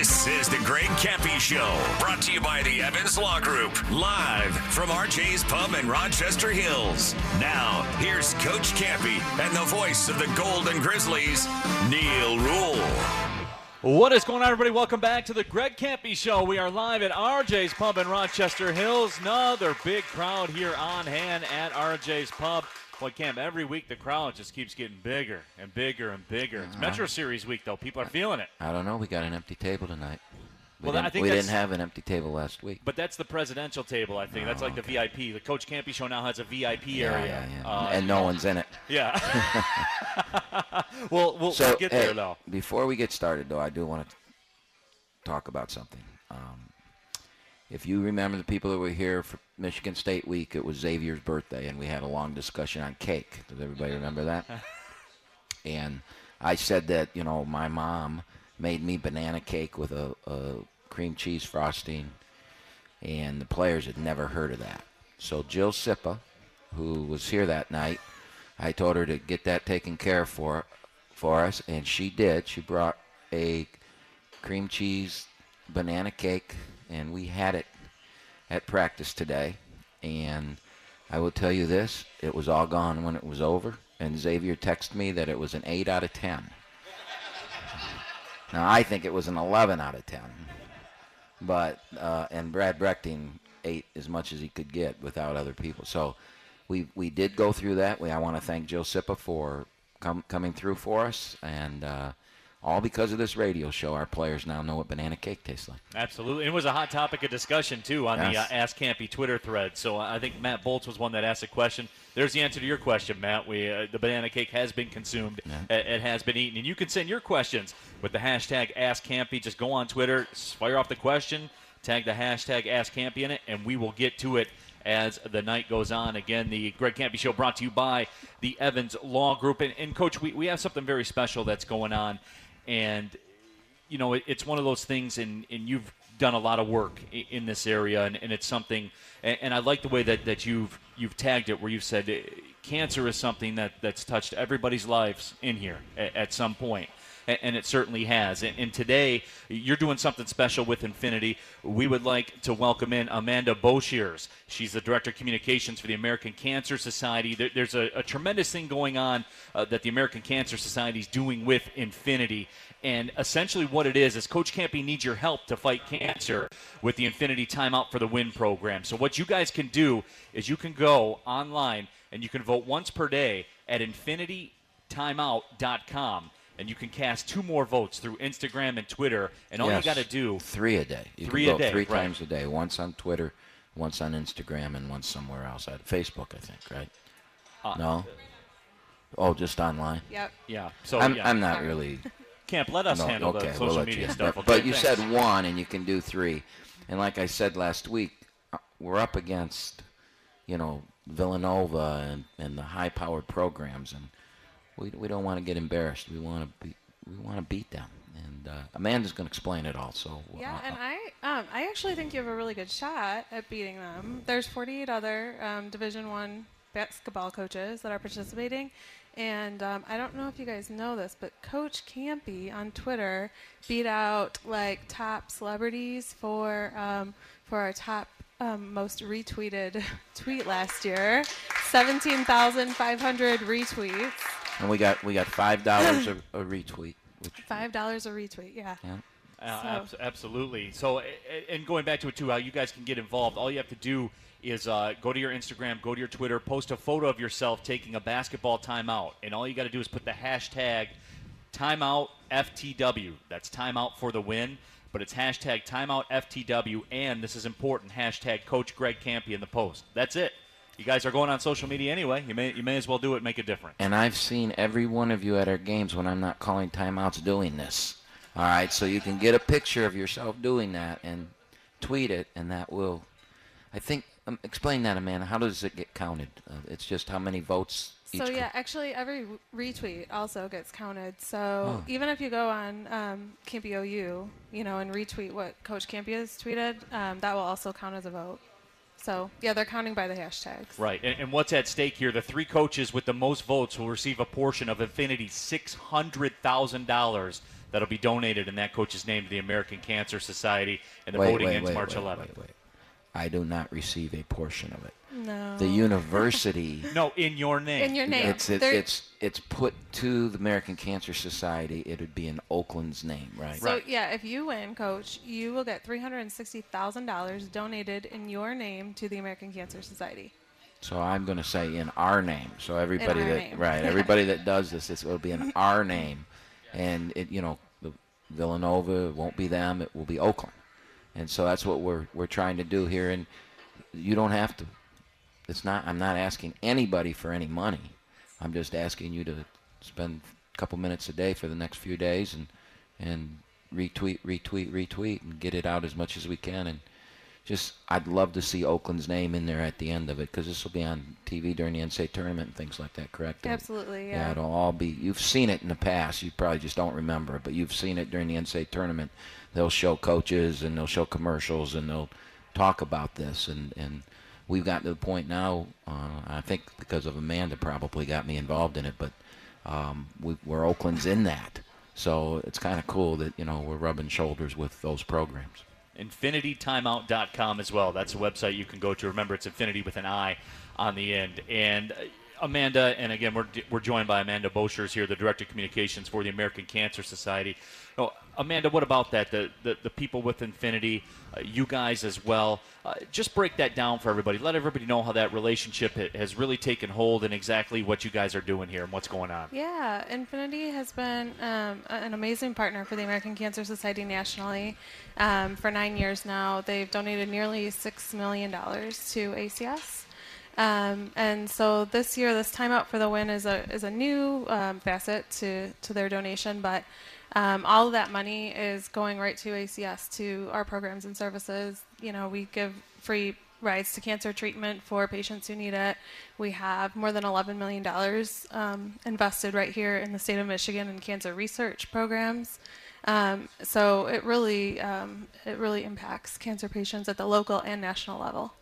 This is the Greg Kampe Show, brought to you by the Evans Law Group, live from RJ's Pub in Rochester Hills. Now, here's Coach Kampe and the voice of the Golden Grizzlies, Neil Rule. What is going on, everybody? Welcome back to the Greg Kampe Show. We are live at RJ's Pub in Rochester Hills. Another big crowd here on hand at RJ's Pub. Boy, Camp, every week the crowd just keeps getting bigger and bigger and bigger. It's Metro Series week, though. People are feeling it. I don't know. We got an empty table tonight. We, Well, didn't, I think we didn't have an empty table last week. But that's the presidential table, I think. That's like the VIP. The Coach Kampe Show now has a VIP yeah, area. yeah, yeah. Uh, and no one's in it. yeah. well, we'll, So we'll get hey, there, though. before we get started, though, I do want to talk about something. Um, if you remember the people that were here for Michigan State Week, it was Xavier's birthday, and we had a long discussion on cake. Does everybody remember that? and I said that you know my mom made me banana cake with a, a cream cheese frosting, and the players had never heard of that. So Jill Sippa, who was here that night, I told her to get that taken care of for for us, and she did. She brought a cream cheese banana cake, and we had it at practice today. And I will tell you this: it was all gone when it was over. And Xavier texted me that it was an eight out of ten. Now I think it was an eleven out of ten, but uh, and Brad Brechting ate as much as he could get without other people. So we we did go through that. We I want to thank Jill Sippa for com- coming through for us, and uh, all because of this radio show, our players now know what banana cake tastes like. Absolutely. It was a hot topic of discussion, too, on the uh, Ask Kampe Twitter thread. So I think Matt Bolts was one that asked a question. There's the answer to your question, Matt. We uh, The banana cake has been consumed, it, it has been eaten. And you can send your questions with the hashtag Ask Kampe. Just go on Twitter, fire off the question, tag the hashtag Ask Kampe in it, and we will get to it as the night goes on. Again, the Greg Kampe Show brought to you by the Evans Law Group. And, and Coach, we, we have something very special that's going on. And you know, it, it's one of those things, and, and you've done a lot of work in, this area, and, and it's something, and, and I like the way that, that you've you've tagged it, where you've said cancer is something that, that's touched everybody's lives in here at, at some point. And it certainly has. And, today, you're doing something special with Infiniti. We would like to welcome in Amanda Boshiers. She's the Director of Communications for the American Cancer Society. There, there's a, a tremendous thing going on uh, that the American Cancer Society is doing with Infiniti. And essentially, what it is is Coach Kampe needs your help to fight cancer with the Infiniti Timeout for the Win program. So, what you guys can do is you can go online and you can vote once per day at infinititimeout.com. And you can cast two more votes through Instagram and Twitter. And all Yes. you got to do Three a day. You Three can a vote day, three right. times a day. Once on Twitter, once on Instagram, and once somewhere else. At Facebook, I think. Right? Uh, no. Oh, just online. Yep. Yeah. So, I'm, yeah. I'm not really. Camp, let us no, handle okay, the we'll social let media you. stuff. But, okay? but you Thanks. said one, and you can do three. And like I said last week, uh, we're up against, you know, Villanova and, and the high-powered programs, and we, we don't want to get embarrassed. We want to be we want to beat them. And uh, Amanda's going to explain it all. So Yeah, uh, and I um, I actually think you have a really good shot at beating them. There's 48 other um, Division One basketball coaches that are participating, and um, I don't know if you guys know this, but Coach Kampe on Twitter beat out like top celebrities for um, for our top um, most retweeted tweet last year. 17,500 retweets. And we got we got five dollars a, a retweet. Which, Five dollars a retweet. Yeah. yeah. Uh, So- abs- absolutely. So, a- a- and going back to it too, how you guys can get involved. All you have to do is uh, go to your Instagram, go to your Twitter, post a photo of yourself taking a basketball timeout, and all you got to do is put the hashtag timeout FTW. That's timeout for the win, but it's hashtag timeout FTW, and this is important hashtag Coach Greg Kampe in the post. That's it. You guys are going on social media anyway. You may you may as well do it. Make a difference. And I've seen every one of you at our games when I'm not calling timeouts doing this. All right, so you can get a picture of yourself doing that and tweet it, and that will. I think. Um, explain that, Amanda. How does it get counted? Uh, it's just how many votes. Each So co- yeah, actually every retweet also gets counted. So Oh. even if you go on um, Kampe OU, you know, and retweet what Coach Kampe has tweeted, um, that will also count as a vote. So yeah, they're counting by the hashtags. Right, and, and what's at stake here? The three coaches with the most votes will receive a portion of Infiniti's six hundred thousand dollars that'll be donated in that coach's name to the American Cancer Society, and the Wait, voting wait, ends wait, March wait, 11th. Wait, wait. I do not receive a portion of it. No. The university. No, in your name. In your name. It's it's, it's it's put to the American Cancer Society. It would be in Oakland's name, right? So Right. yeah, if you win, Coach, you will get three hundred and sixty thousand dollars donated in your name to the American Cancer Society. So I'm going to say in our name. So everybody our that name. right, everybody that does this, this will be in our name, and it you know, the Villanova it won't be them. It will be Oakland, and so that's what we're we're trying to do here. And you don't have to. It's not. I'm not asking anybody for any money. I'm just asking you to spend a couple minutes a day for the next few days and and retweet, retweet, retweet, and get it out as much as we can. And just, I'd love to see Oakland's name in there at the end of it because this will be on TV during the NCAA tournament and things like that. Correct? Absolutely, Yeah, yeah. it'll all be. You've seen it in the past. You probably just don't remember it, but you've seen it during the NCAA tournament. They'll show coaches and they'll show commercials and they'll talk about this and and we've gotten to the point now. Uh, I think because of Amanda probably got me involved in it, but um, we, where Oakland's in that, so it's kind of cool that you know we're rubbing shoulders with those programs. infinititimeout.com as well. That's a website you can go to. Remember, it's infiniti with an I on the end. And uh, Amanda, and again, we're, we're joined by Amanda Boschers here, the Director of Communications for the American Cancer Society. Oh, Amanda, what about that? The, the, the people with Infiniti, uh, you guys as well. Uh, just break that down for everybody. Let everybody know how that relationship ha- has really taken hold and exactly what you guys are doing here and what's going on. Yeah, Infiniti has been um, an amazing partner for the American Cancer Society nationally um, for nine years now. They've donated nearly $6 million to ACS. Um, and so this year, this timeout for the win is a is a new um, facet to to their donation, but um, all of that money is going right to ACS to our programs and services. You know, we give free rides to cancer treatment for patients who need it. We have more than $11 million um, invested right here in the state of Michigan in cancer research programs. Um, so it really um, it really impacts cancer patients at the local and national level.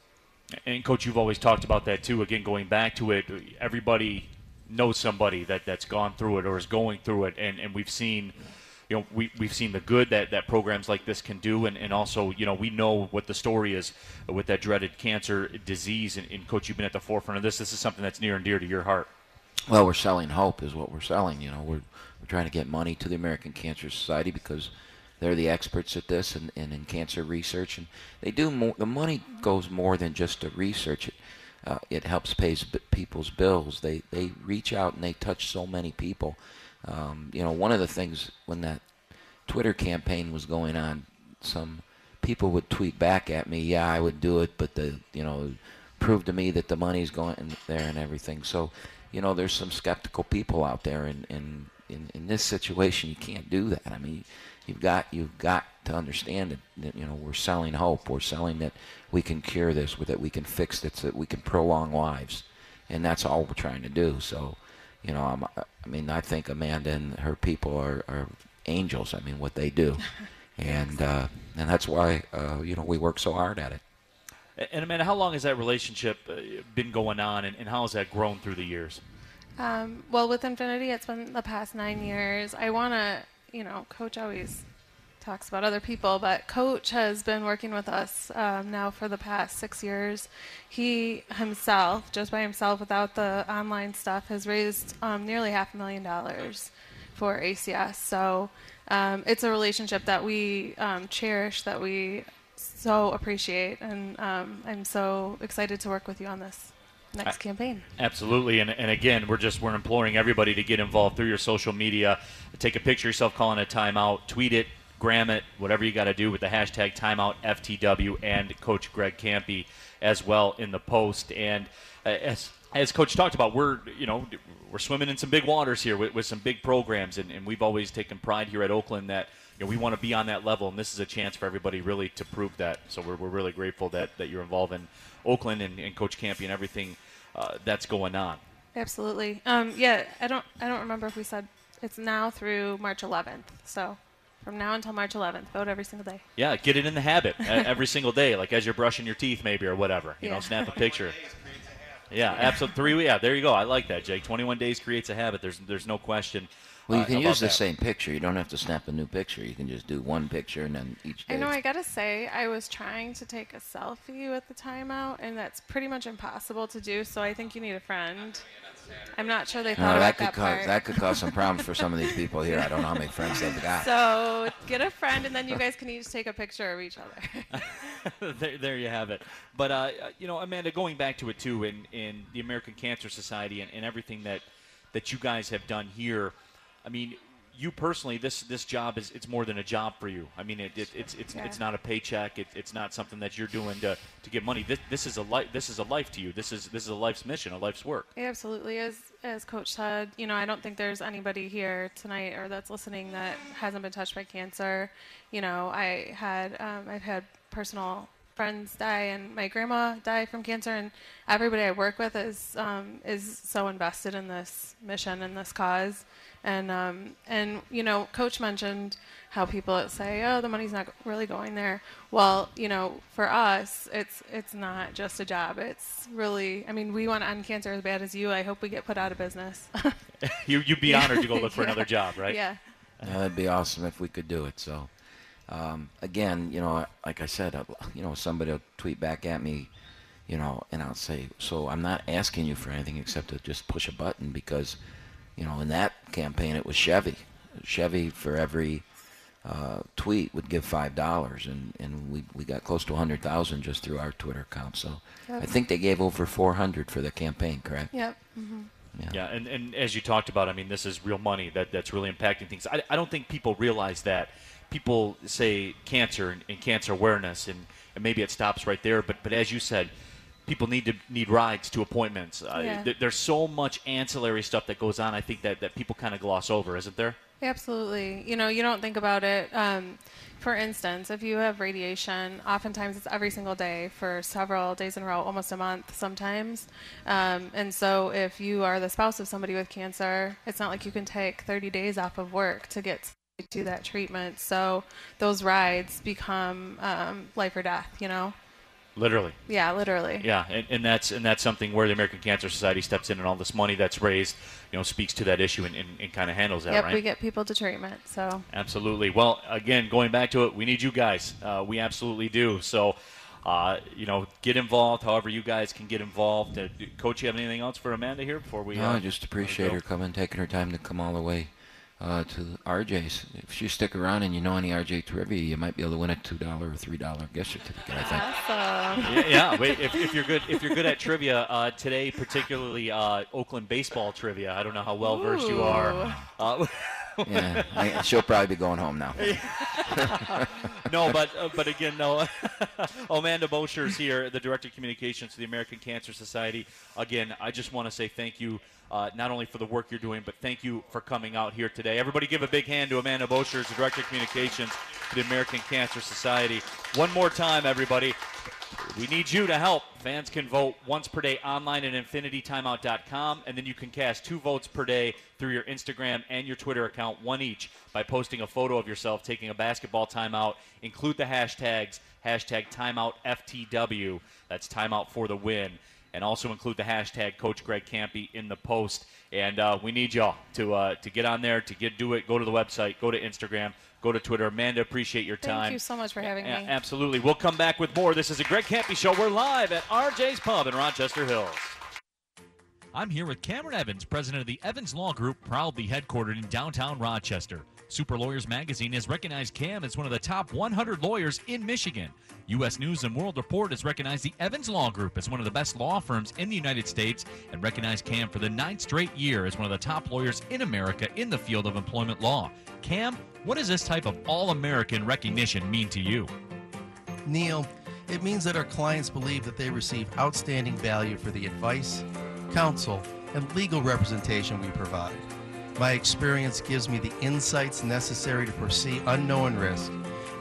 And coach, you've always talked about that too. Again, going back to it, everybody knows somebody that that's gone through it or is going through it, and, and we've seen, you know, we we've seen the good that that programs like this can do, and, and also, you know, we know what the story is with that dreaded cancer disease. And, and coach, you've been at the forefront of this. This is something that's near and dear to your heart. Well, we're selling hope, is what we're selling. You know, we're we're trying to get money to the American Cancer Society because they're the experts at this and, and in cancer research, and they do more. The money goes more than just to research it. Uh, it helps pay people's bills. They they reach out and they touch so many people. Um, you know, one of the things when that Twitter campaign was going on, some people would tweet back at me, "Yeah, I would do it," but the you know, prove to me that the money's going there and everything. So, you know, there's some skeptical people out there, and in, in in this situation, you can't do that. I mean, you've got you've got to understand that, that you know we're selling hope. We're selling that we can cure this, that we can fix this, that we can prolong lives, and that's all we're trying to do. So, you know, I'm, I mean, I think Amanda and her people are, are angels. I mean, what they do, and uh, and that's why uh, you know we work so hard at it. And Amanda, how long has that relationship uh, been going on, and, and how has that grown through the years? Um, well, with Infiniti, it's been the past nine years. I want to, you know, Coach always talks about other people, but Coach has been working with us um, now for the past six years. He himself, just by himself, without the online stuff, has raised um, nearly half a million dollars for ACS. So um, it's a relationship that we um, cherish, that we so appreciate, and um, I'm so excited to work with you on this next I- campaign. Absolutely, and, and again, we're just we're imploring everybody to get involved through your social media. Take a picture of yourself calling a timeout, tweet it, gram it, whatever you got to do with the hashtag timeout FTW and Coach Greg Kampe as well in the post. And uh, as as Coach talked about, we're you know we're swimming in some big waters here with, with some big programs, and, and we've always taken pride here at Oakland that you know, we want to be on that level, and this is a chance for everybody really to prove that. So we're, we're really grateful that, that you're involved in Oakland and, and Coach Kampe and everything uh, that's going on. Absolutely. Um, yeah, I don't. I don't remember if we said it's now through March 11th. So from now until March 11th, vote every single day. Yeah, get it in the habit every single day, like as you're brushing your teeth, maybe or whatever. You know, snap a picture. Yeah, absolutely. Three. Yeah, there you go. I like that, Jake. 21 days creates a habit. There's there's no question Well, you uh, can about use the that. same picture. You don't have to snap a new picture. You can just do one picture and then each day. I know. I gotta say, I was trying to take a selfie with the timeout, and that's pretty much impossible to do. So I think you need a friend. I'm not sure they thought no, about that could that cause part. that could cause some problems for some of these people here. I don't know how many friends they've got. So get a friend, and then you guys can each take a picture of each other. there, there you have it. But uh, you know, Amanda, going back to it too, in, in the American Cancer Society and, and everything that that you guys have done here, I mean, you personally, this this job is it's more than a job for you. I mean, it, it it's it's Yeah. it's not a paycheck. It, it's not something that you're doing to, to get money. This this is a life. This is a life to you. This is this is a life's mission, a life's work. Yeah, absolutely. As as Coach said, you know, I don't think there's anybody here tonight or that's listening that hasn't been touched by cancer. You know, I had um, I've had personal friends die and my grandma died from cancer, and everybody I work with is um, is so invested in this mission and this cause. And um, and you know, Coach mentioned how people say, "Oh, the money's not really going there." Well, you know, for us, it's it's not just a job. It's really, I mean, we want to end cancer as bad as you. I hope we get put out of business. you you'd be honored to go look for Yeah. another job, right? Yeah. Yeah, that'd be awesome if we could do it. So, um, again, you know, like I said, uh, you know, somebody will tweet back at me, you know, and I'll say, so I'm not asking you for anything except to just push a button because, you know, in that campaign it was Chevy. Chevy for every uh, tweet would give five dollars, and and we we got close to a hundred thousand just through our Twitter account. So, I think they gave over four hundred for the campaign. Correct? Yep. hmm Yeah, and, and as you talked about, I mean, this is real money that, that's really impacting things. I, I don't think people realize that. People say cancer and, and cancer awareness, and, and maybe it stops right there. But but as you said, people need to need rides to appointments. Uh, Yeah. th- there's so much ancillary stuff that goes on. I think that, that people kind of gloss over, isn't there? Absolutely. You know, you don't think about it. Um, for instance, if you have radiation, oftentimes it's every single day for several days in a row, almost a month sometimes. Um, and so, if you are the spouse of somebody with cancer, it's not like you can take 30 days off of work to get to that treatment. So, those rides become um, life or death, you know? Literally. Yeah, literally. Yeah, and, and that's and that's something where the American Cancer Society steps in, and all this money that's raised, you know, speaks to that issue and, and, and kind of handles that, Yep, right? we get people to treatment. So, Absolutely. Well, again, going back to it, we need you guys. Uh, we absolutely do. So, uh, you know, get involved. However, you guys can get involved. Uh, Coach, you have anything else for Amanda here before we? No, uh, I just appreciate her coming, taking her time to come all the way uh, to RJ's. If you stick around and you know any RJ trivia, you might be able to win a two dollar or three dollar gift certificate. I think. awesome. yeah, yeah. Wait, if, if you're good, if you're good at trivia uh, today, particularly uh, Oakland baseball trivia, I don't know how well versed you are. Yeah, I, she'll probably be going home now. no, but uh, but again, no. Amanda Bosher's here, the director of communications to the American Cancer Society. Again, I just want to say thank you, uh, not only for the work you're doing, but thank you for coming out here today. Everybody, give a big hand to Amanda Bosher, the director of communications for the American Cancer Society. One more time, everybody. We need you to help. Fans can vote once per day online at infinititimeout.com, and then you can cast two votes per day through your Instagram and your Twitter account, one each, by posting a photo of yourself taking a basketball timeout. Include the hashtags, hashtag timeoutftw, that's timeout for the win, and also include the hashtag Coach Greg Kampe in the post. And uh, we need y'all to uh, to get on there, to get do it. Go to the website, go to Instagram, go to Twitter. Amanda, appreciate your time. Thank you so much for having A- me. Absolutely. We'll come back with more. This is a Greg Kampe Show. We're live at RJ's Pub in Rochester Hills. I'm here with Cameron Evans, president of the Evans Law Group, proudly headquartered in downtown Rochester. Super Lawyers Magazine has recognized Cam as one of the top 100 lawyers in Michigan. U.S. News and World Report has recognized the Evans Law Group as one of the best law firms in the United States and recognized Cam for the ninth straight year as one of the top lawyers in America in the field of employment law. Cam, what does this type of all American recognition mean to you? Neil, it means that our clients believe that they receive outstanding value for the advice, counsel, and legal representation we provide. My experience gives me the insights necessary to foresee unknown risk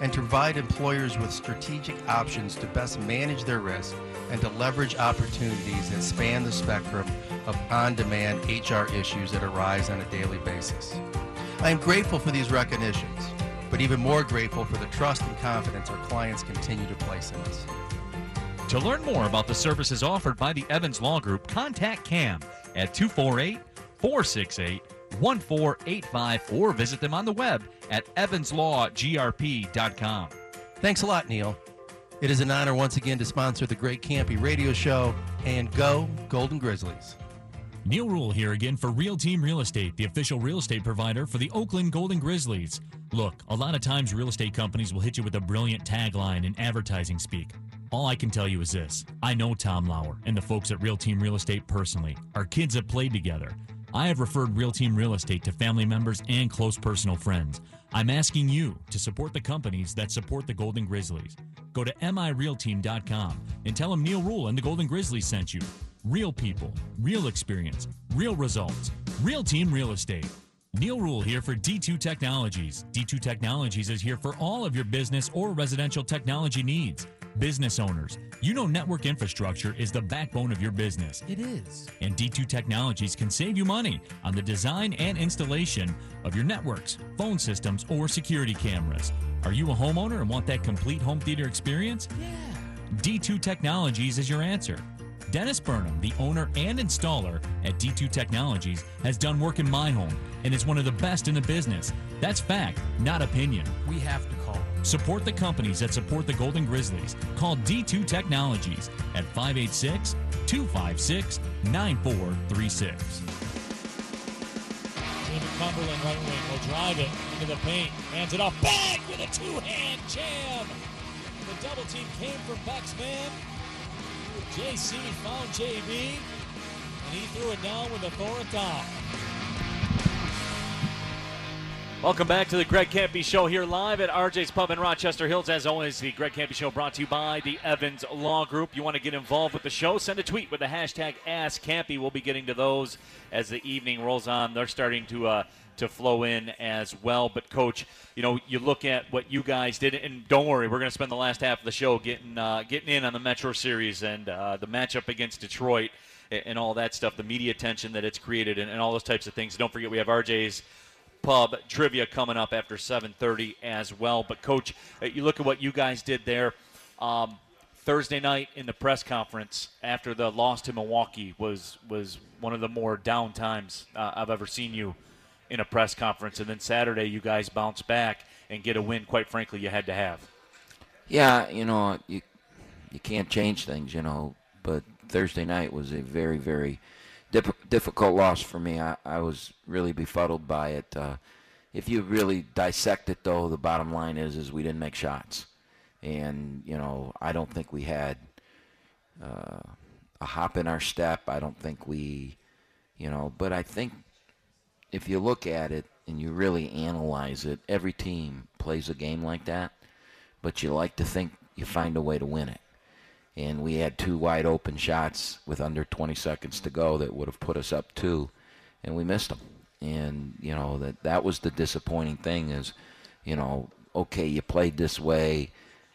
and to provide employers with strategic options to best manage their risk and to leverage opportunities that span the spectrum of on demand HR issues that arise on a daily basis. I am grateful for these recognitions, but even more grateful for the trust and confidence our clients continue to place in us. To learn more about the services offered by the Evans Law Group, contact Cam at 248 468 1485 or visit them on the web at evanslawgrp.com. Thanks a lot, Neil. It is an honor once again to sponsor the Greg Kampe Radio Show and go Golden Grizzlies. Neil Rule here again for Real Team Real Estate, the official real estate provider for the Oakland Golden Grizzlies. Look, a lot of times real estate companies will hit you with a brilliant tagline in advertising speak. All I can tell you is this I know Tom Lauer and the folks at Real Team Real Estate personally. Our kids have played together. I have referred Real Team Real Estate to family members and close personal friends. I'm asking you to support the companies that support the Golden Grizzlies. Go to mirealteam.com and tell them Neil Rule and the Golden Grizzlies sent you. Real people, real experience, real results. Real Team Real Estate. Neil Rule here for D2 Technologies. D2 Technologies is here for all of your business or residential technology needs. Business owners, you know network infrastructure is the backbone of your business. It is. And D2 Technologies can save you money on the design and installation of your networks, phone systems, or security cameras. Are you a homeowner and want that complete home theater experience? Yeah. D2 Technologies is your answer. Dennis Burnham, the owner and installer at D2 Technologies, has done work in my home and is one of the best in the business. That's fact, not opinion. We have to call. Support the companies that support the Golden Grizzlies. Call D2 Technologies at 586 256 9436. Jaevin Cumberland, right wing, will drive it into the paint. Hands it off. Back with a two-hand jam. The double team came from Becksman. JC found JB. And he threw it down with a Thor top. Welcome back to the Greg Kampe Show here live at RJ's Pub in Rochester Hills. As always, the Greg Kampe Show brought to you by the Evans Law Group. You want to get involved with the show? Send a tweet with the hashtag AskKampe. We'll be getting to those as the evening rolls on. They're starting to uh, to flow in as well. But coach, you know, you look at what you guys did, and don't worry, we're going to spend the last half of the show getting uh, getting in on the Metro Series and uh, the matchup against Detroit and, all that stuff, the media attention that it's created, and, and all those types of things. Don't forget, we have RJ's pub trivia coming up after 7.30 as well. But coach uh, you look at what you guys did there um, thursday night in the press conference after the loss to milwaukee was was one of the more down times uh, i've ever seen you in a press conference. And then saturday you guys bounce back and get a win quite frankly you had to have. Yeah, you know, you you can't change things, you know. But Thursday night was a very, very difficult loss for me. I, I was really befuddled by it. Uh, if you really dissect it, though, the bottom line is is we didn't make shots, and you know I don't think we had uh, a hop in our step. I don't think we, you know, but I think if you look at it and you really analyze it, every team plays a game like that, but you like to think you find a way to win it. And we had two wide open shots with under 20 seconds to go that would have put us up two, and we missed them. And you know that that was the disappointing thing is, you know, okay, you played this way,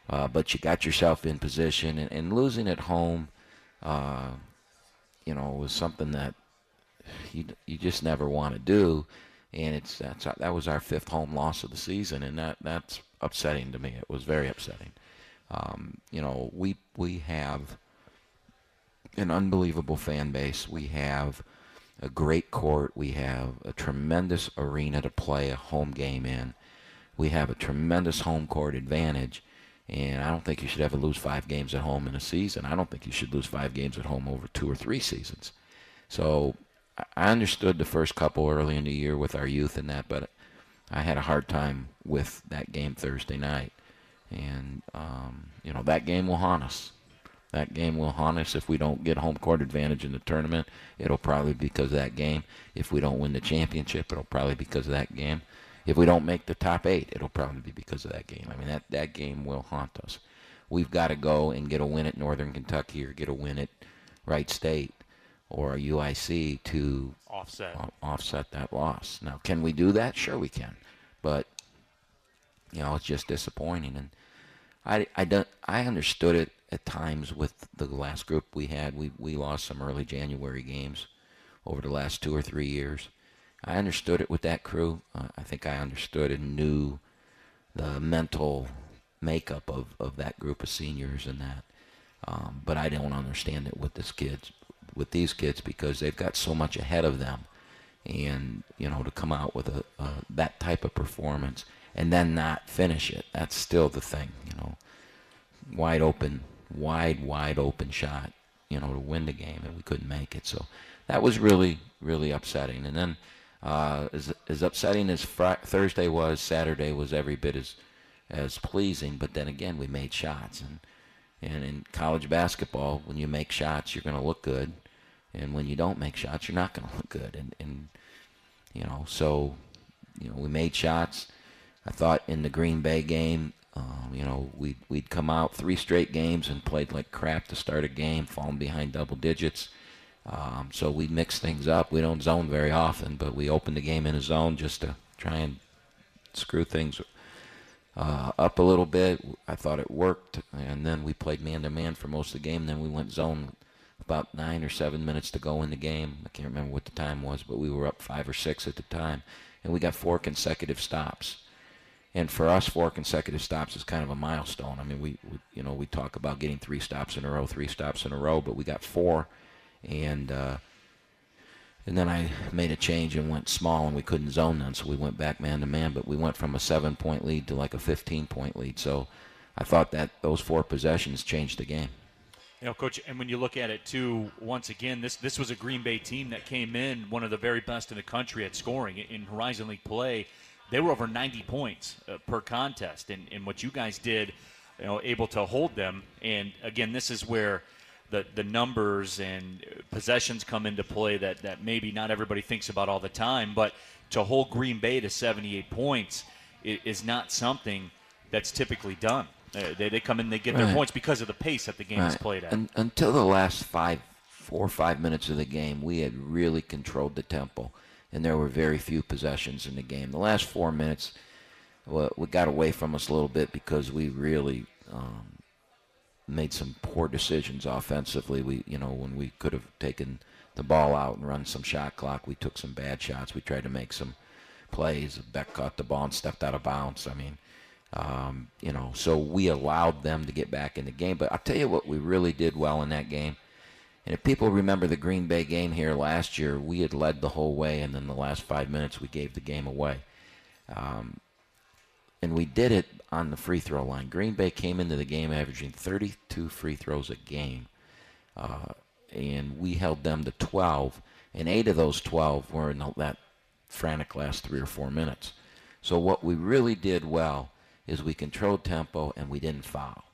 uh, but you got yourself in position, and, and losing at home, uh, you know, was something that you you just never want to do, and it's that's that was our fifth home loss of the season, and that that's upsetting to me. It was very upsetting. Um, you know, we we have an unbelievable fan base. We have a great court. We have a tremendous arena to play a home game in. We have a tremendous home court advantage. And I don't think you should ever lose five games at home in a season. I don't think you should lose five games at home over two or three seasons. So I- understood the first couple early in the year with our youth and that, but I had a hard time with that game Thursday night. And, um, you know, that game will haunt us. That game will haunt us if we don't get home court advantage in the tournament. It'll probably be because of that game. If we don't win the championship, it'll probably be because of that game. If we don't make the top eight, it'll probably be because of that game. I mean, that, that game will haunt us. We've got to go and get a win at Northern Kentucky or get a win at Wright State or UIC to offset offset that loss. Now, can we do that? Sure, we can. But you know, it's just disappointing, and I I don't I understood it at times with the last group we had. We we lost some early January games over the last two or three years. I understood it with that crew. Uh, I think I understood and knew the mental makeup of, of that group of seniors and that. Um, but I don't understand it with this kids, with these kids because they've got so much ahead of them, and you know to come out with a, a that type of performance and then not finish it. That's still the thing, you know. Wide open, wide, wide open shot, you know, to win the game, and we couldn't make it. So that was really, really upsetting. And then, uh, as as upsetting as Friday, Thursday was, Saturday was every bit as as pleasing. But then again, we made shots, and and in college basketball, when you make shots, you're going to look good, and when you don't make shots, you're not going to look good. And and you know, so you know, we made shots. I thought in the Green Bay game, um, you know, we'd, we'd come out three straight games and played like crap to start a game, falling behind double digits. Um, so we mix things up. We don't zone very often, but we opened the game in a zone just to try and screw things uh, up a little bit. I thought it worked, and then we played man to man for most of the game. Then we went zone about nine or seven minutes to go in the game. I can't remember what the time was, but we were up five or six at the time, and we got four consecutive stops. And for us, four consecutive stops is kind of a milestone. I mean, we, we you know we talk about getting three stops in a row, three stops in a row, but we got four, and uh, and then I made a change and went small, and we couldn't zone then, so we went back man to man. But we went from a seven-point lead to like a 15-point lead. So I thought that those four possessions changed the game. You know, coach, and when you look at it too, once again, this this was a Green Bay team that came in one of the very best in the country at scoring in Horizon League play they were over 90 points uh, per contest. And, and what you guys did, you know, able to hold them. And again, this is where the, the numbers and possessions come into play that, that maybe not everybody thinks about all the time. But to hold Green Bay to 78 points is not something that's typically done. Uh, they, they come in, they get their points because of the pace that the game right. is played at. And, until the last five, four or five minutes of the game, we had really controlled the tempo and there were very few possessions in the game. The last four minutes, well, we got away from us a little bit because we really um, made some poor decisions offensively. We, you know, when we could have taken the ball out and run some shot clock, we took some bad shots. We tried to make some plays. Beck caught the ball and stepped out of bounds. I mean, um, you know, so we allowed them to get back in the game. But I'll tell you what we really did well in that game and if people remember the Green Bay game here last year, we had led the whole way, and then the last five minutes we gave the game away. Um, and we did it on the free throw line. Green Bay came into the game averaging 32 free throws a game, uh, and we held them to 12, and eight of those 12 were in that frantic last three or four minutes. So what we really did well is we controlled tempo and we didn't foul,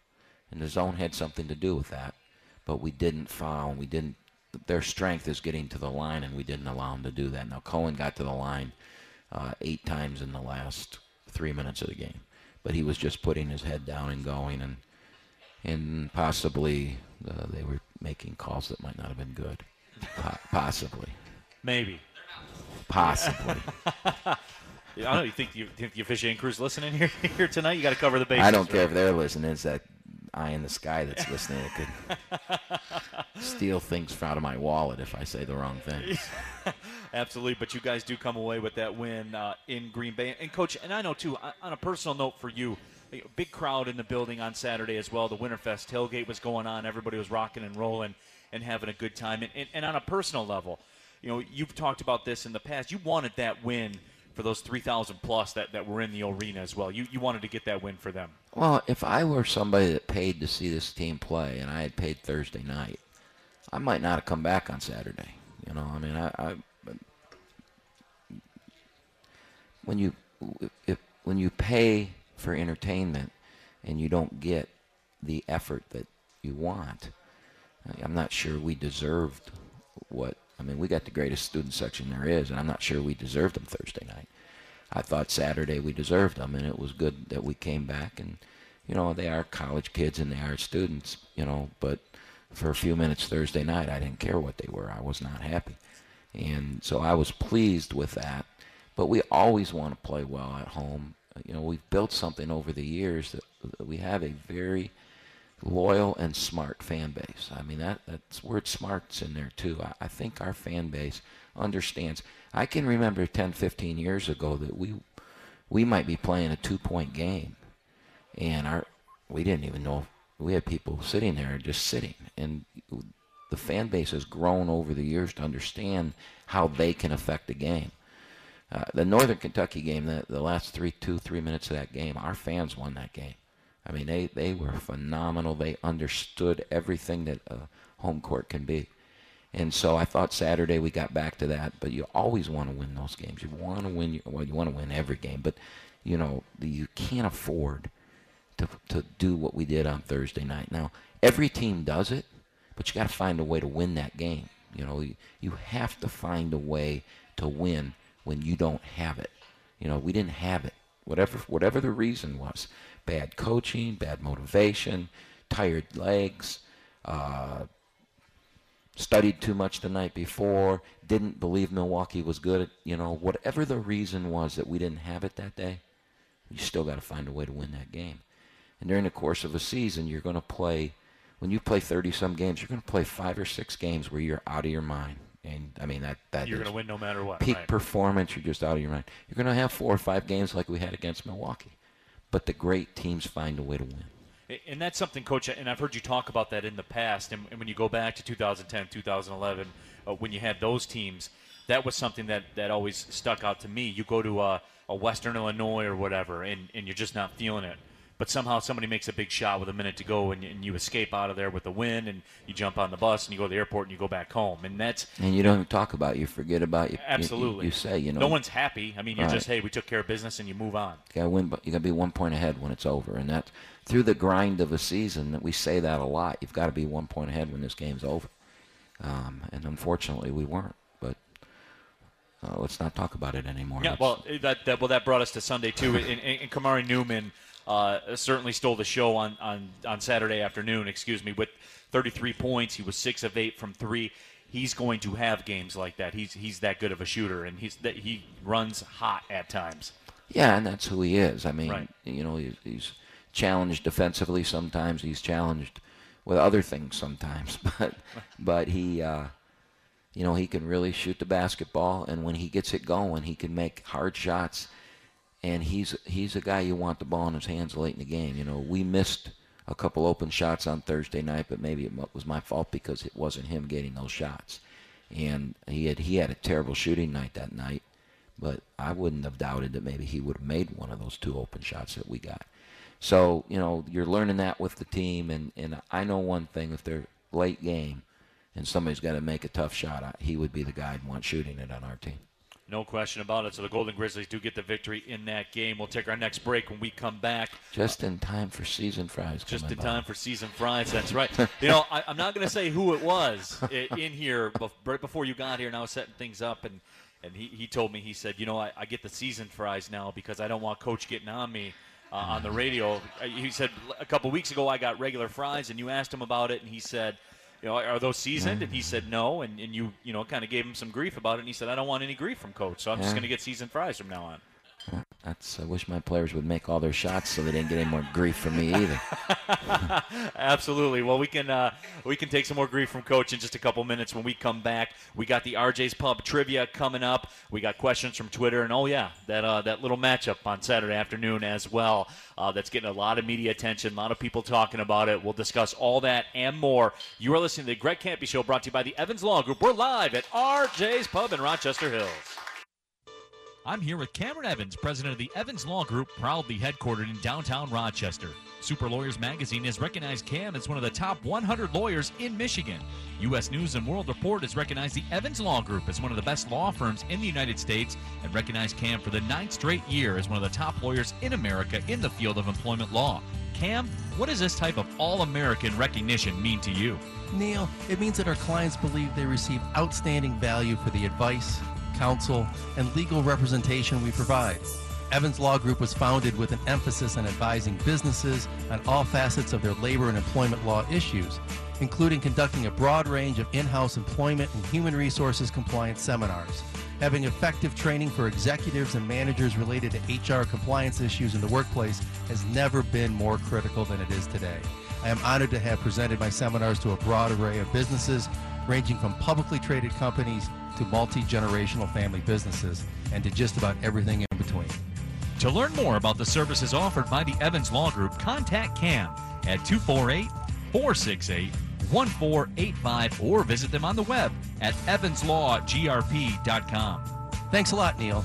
and the zone had something to do with that but we didn't foul. We didn't. Their strength is getting to the line, and we didn't allow them to do that. Now Cohen got to the line uh, eight times in the last three minutes of the game, but he was just putting his head down and going, and and possibly uh, they were making calls that might not have been good. Po- possibly. Maybe. Possibly. I don't know. You think you think the officiating crew's listening here here tonight? You got to cover the bases. I don't care if they're listening. It's that eye in the sky that's listening that could steal things out of my wallet if I say the wrong things. Absolutely, but you guys do come away with that win uh, in Green Bay. And coach, and I know too. On a personal note for you, a big crowd in the building on Saturday as well. The Winterfest tailgate was going on. Everybody was rocking and rolling and having a good time. And, and, and on a personal level, you know, you've talked about this in the past. You wanted that win for those 3,000 plus that, that were in the arena as well. You, you wanted to get that win for them. Well, if I were somebody that paid to see this team play and I had paid Thursday night, I might not have come back on Saturday. You know, I mean, I, I when you if when you pay for entertainment and you don't get the effort that you want, I'm not sure we deserved what I mean, we got the greatest student section there is, and I'm not sure we deserved them Thursday night. I thought Saturday we deserved them, and it was good that we came back. And you know, they are college kids and they are students, you know. But for a few minutes Thursday night, I didn't care what they were. I was not happy, and so I was pleased with that. But we always want to play well at home. You know, we've built something over the years that, that we have a very loyal and smart fan base. I mean that that's word smart's in there too. I, I, think our fan base understands. I can remember 10, 15 years ago that we we might be playing a two point game, and our we didn't even know we had people sitting there just sitting, and the fan base has grown over the years to understand how they can affect the game. Uh, the Northern Kentucky game, the, the last three, two, three minutes of that game, our fans won that game. I mean, they, they were phenomenal. They understood everything that a home court can be. And so I thought Saturday we got back to that. But you always want to win those games. You want to win. Well, you want to win every game, but you know you can't afford to to do what we did on Thursday night. Now every team does it, but you got to find a way to win that game. You know, you, you have to find a way to win when you don't have it. You know, we didn't have it. Whatever whatever the reason was, bad coaching, bad motivation, tired legs, uh, studied too much the night before, didn't believe Milwaukee was good. you know, whatever the reason was that we didn't have it that day, you still got to find a way to win that game. And during the course of a season, you're going to play. When you play 30 some games, you're going to play five or six games where you're out of your mind. And I mean that that you're going to win no matter what. Peak right. performance, you're just out of your mind. You're going to have four or five games like we had against Milwaukee, but the great teams find a way to win. And that's something, Coach, and I've heard you talk about that in the past. And, when you go back to 2010, 2011, uh, when you had those teams, that was something that, that always stuck out to me. You go to a, a Western Illinois or whatever, and, and you're just not feeling it but somehow somebody makes a big shot with a minute to go and, and, you escape out of there with a win and you jump on the bus and you go to the airport and you go back home. And that's and you don't even talk about it. you forget about you absolutely. you, you, say you know. No one's happy. I mean you're right. just hey we took care of business and you move on. You gotta win but you gotta be one point ahead when it's over. And that through the grind of a season that we say that a lot. You've got to be one point ahead when this game's over. Um, and unfortunately we weren't. But uh, let's not talk about it anymore. Yeah, well, that, that, well that brought us to Sunday too. and, and Kamari Newman uh, certainly stole the show on, on, on Saturday afternoon, excuse me, with 33 points. He was 6 of 8 from 3. He's going to have games like that. He's he's that good of a shooter, and he's that he runs hot at times. Yeah, and that's who he is. I mean, right. you know, he's, he's challenged defensively sometimes. He's challenged with other things sometimes, but but he, uh, you know, he can really shoot the basketball, and when he gets it going, he can make hard shots and he's he's a guy you want the ball in his hands late in the game. You know, we missed a couple open shots on Thursday night, but maybe it was my fault because it wasn't him getting those shots. And he had he had a terrible shooting night that night, but I wouldn't have doubted that maybe he would have made one of those two open shots that we got. So you know, you're learning that with the team, and and I know one thing: if they're late game, and somebody's got to make a tough shot, he would be the guy I'd want shooting it on our team. No question about it. So the Golden Grizzlies do get the victory in that game. We'll take our next break when we come back. Just in time for season fries. Just in by. time for season fries. That's right. you know, I, am not going to say who it was in here right before you got here, and I was setting things up, and and he, he told me he said, you know, I, I get the season fries now because I don't want Coach getting on me. Uh, on the radio, he said a couple weeks ago I got regular fries, and you asked him about it, and he said, you know, are those seasoned? And he mm. said no, and, and you, you know, kind of gave him some grief about it. And he said, I don't want any grief from coach, so I'm yeah. just going to get seasoned fries from now on. That's. I wish my players would make all their shots so they didn't get any more grief from me either. Absolutely. Well, we can uh, we can take some more grief from Coach in just a couple minutes when we come back. We got the RJ's Pub trivia coming up. We got questions from Twitter, and oh yeah, that uh, that little matchup on Saturday afternoon as well. Uh, that's getting a lot of media attention. A lot of people talking about it. We'll discuss all that and more. You are listening to the Greg Kampe Show, brought to you by the Evans Law Group. We're live at RJ's Pub in Rochester Hills. I'm here with Cameron Evans, president of the Evans Law Group, proudly headquartered in downtown Rochester. Super Lawyers Magazine has recognized Cam as one of the top 100 lawyers in Michigan. U.S. News and World Report has recognized the Evans Law Group as one of the best law firms in the United States and recognized Cam for the ninth straight year as one of the top lawyers in America in the field of employment law. Cam, what does this type of all American recognition mean to you? Neil, it means that our clients believe they receive outstanding value for the advice, counsel, and legal representation we provide. Evans Law Group was founded with an emphasis on advising businesses on all facets of their labor and employment law issues, including conducting a broad range of in house employment and human resources compliance seminars. Having effective training for executives and managers related to HR compliance issues in the workplace has never been more critical than it is today. I am honored to have presented my seminars to a broad array of businesses, ranging from publicly traded companies to multi generational family businesses, and to just about everything in between. To learn more about the services offered by the Evans Law Group, contact Cam at 248 468 1485 or visit them on the web at evanslawgrp.com. Thanks a lot, Neil.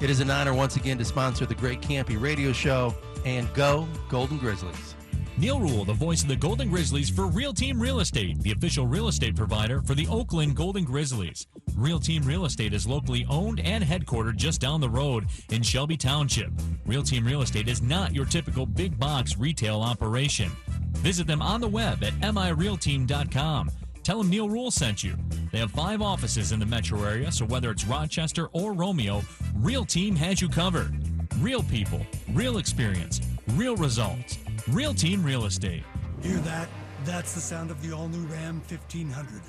It is an honor once again to sponsor the Greg Kampe Radio Show and go Golden Grizzlies. Neil Rule, the voice of the Golden Grizzlies for Real Team Real Estate, the official real estate provider for the Oakland Golden Grizzlies. Real Team Real Estate is locally owned and headquartered just down the road in Shelby Township. Real Team Real Estate is not your typical big box retail operation. Visit them on the web at mirealteam.com. Tell them Neil Rule sent you. They have five offices in the metro area, so whether it's Rochester or Romeo, Real Team has you covered. Real people, real experience, real results. Real Team Real Estate. Hear that? That's the sound of the all new Ram 1500.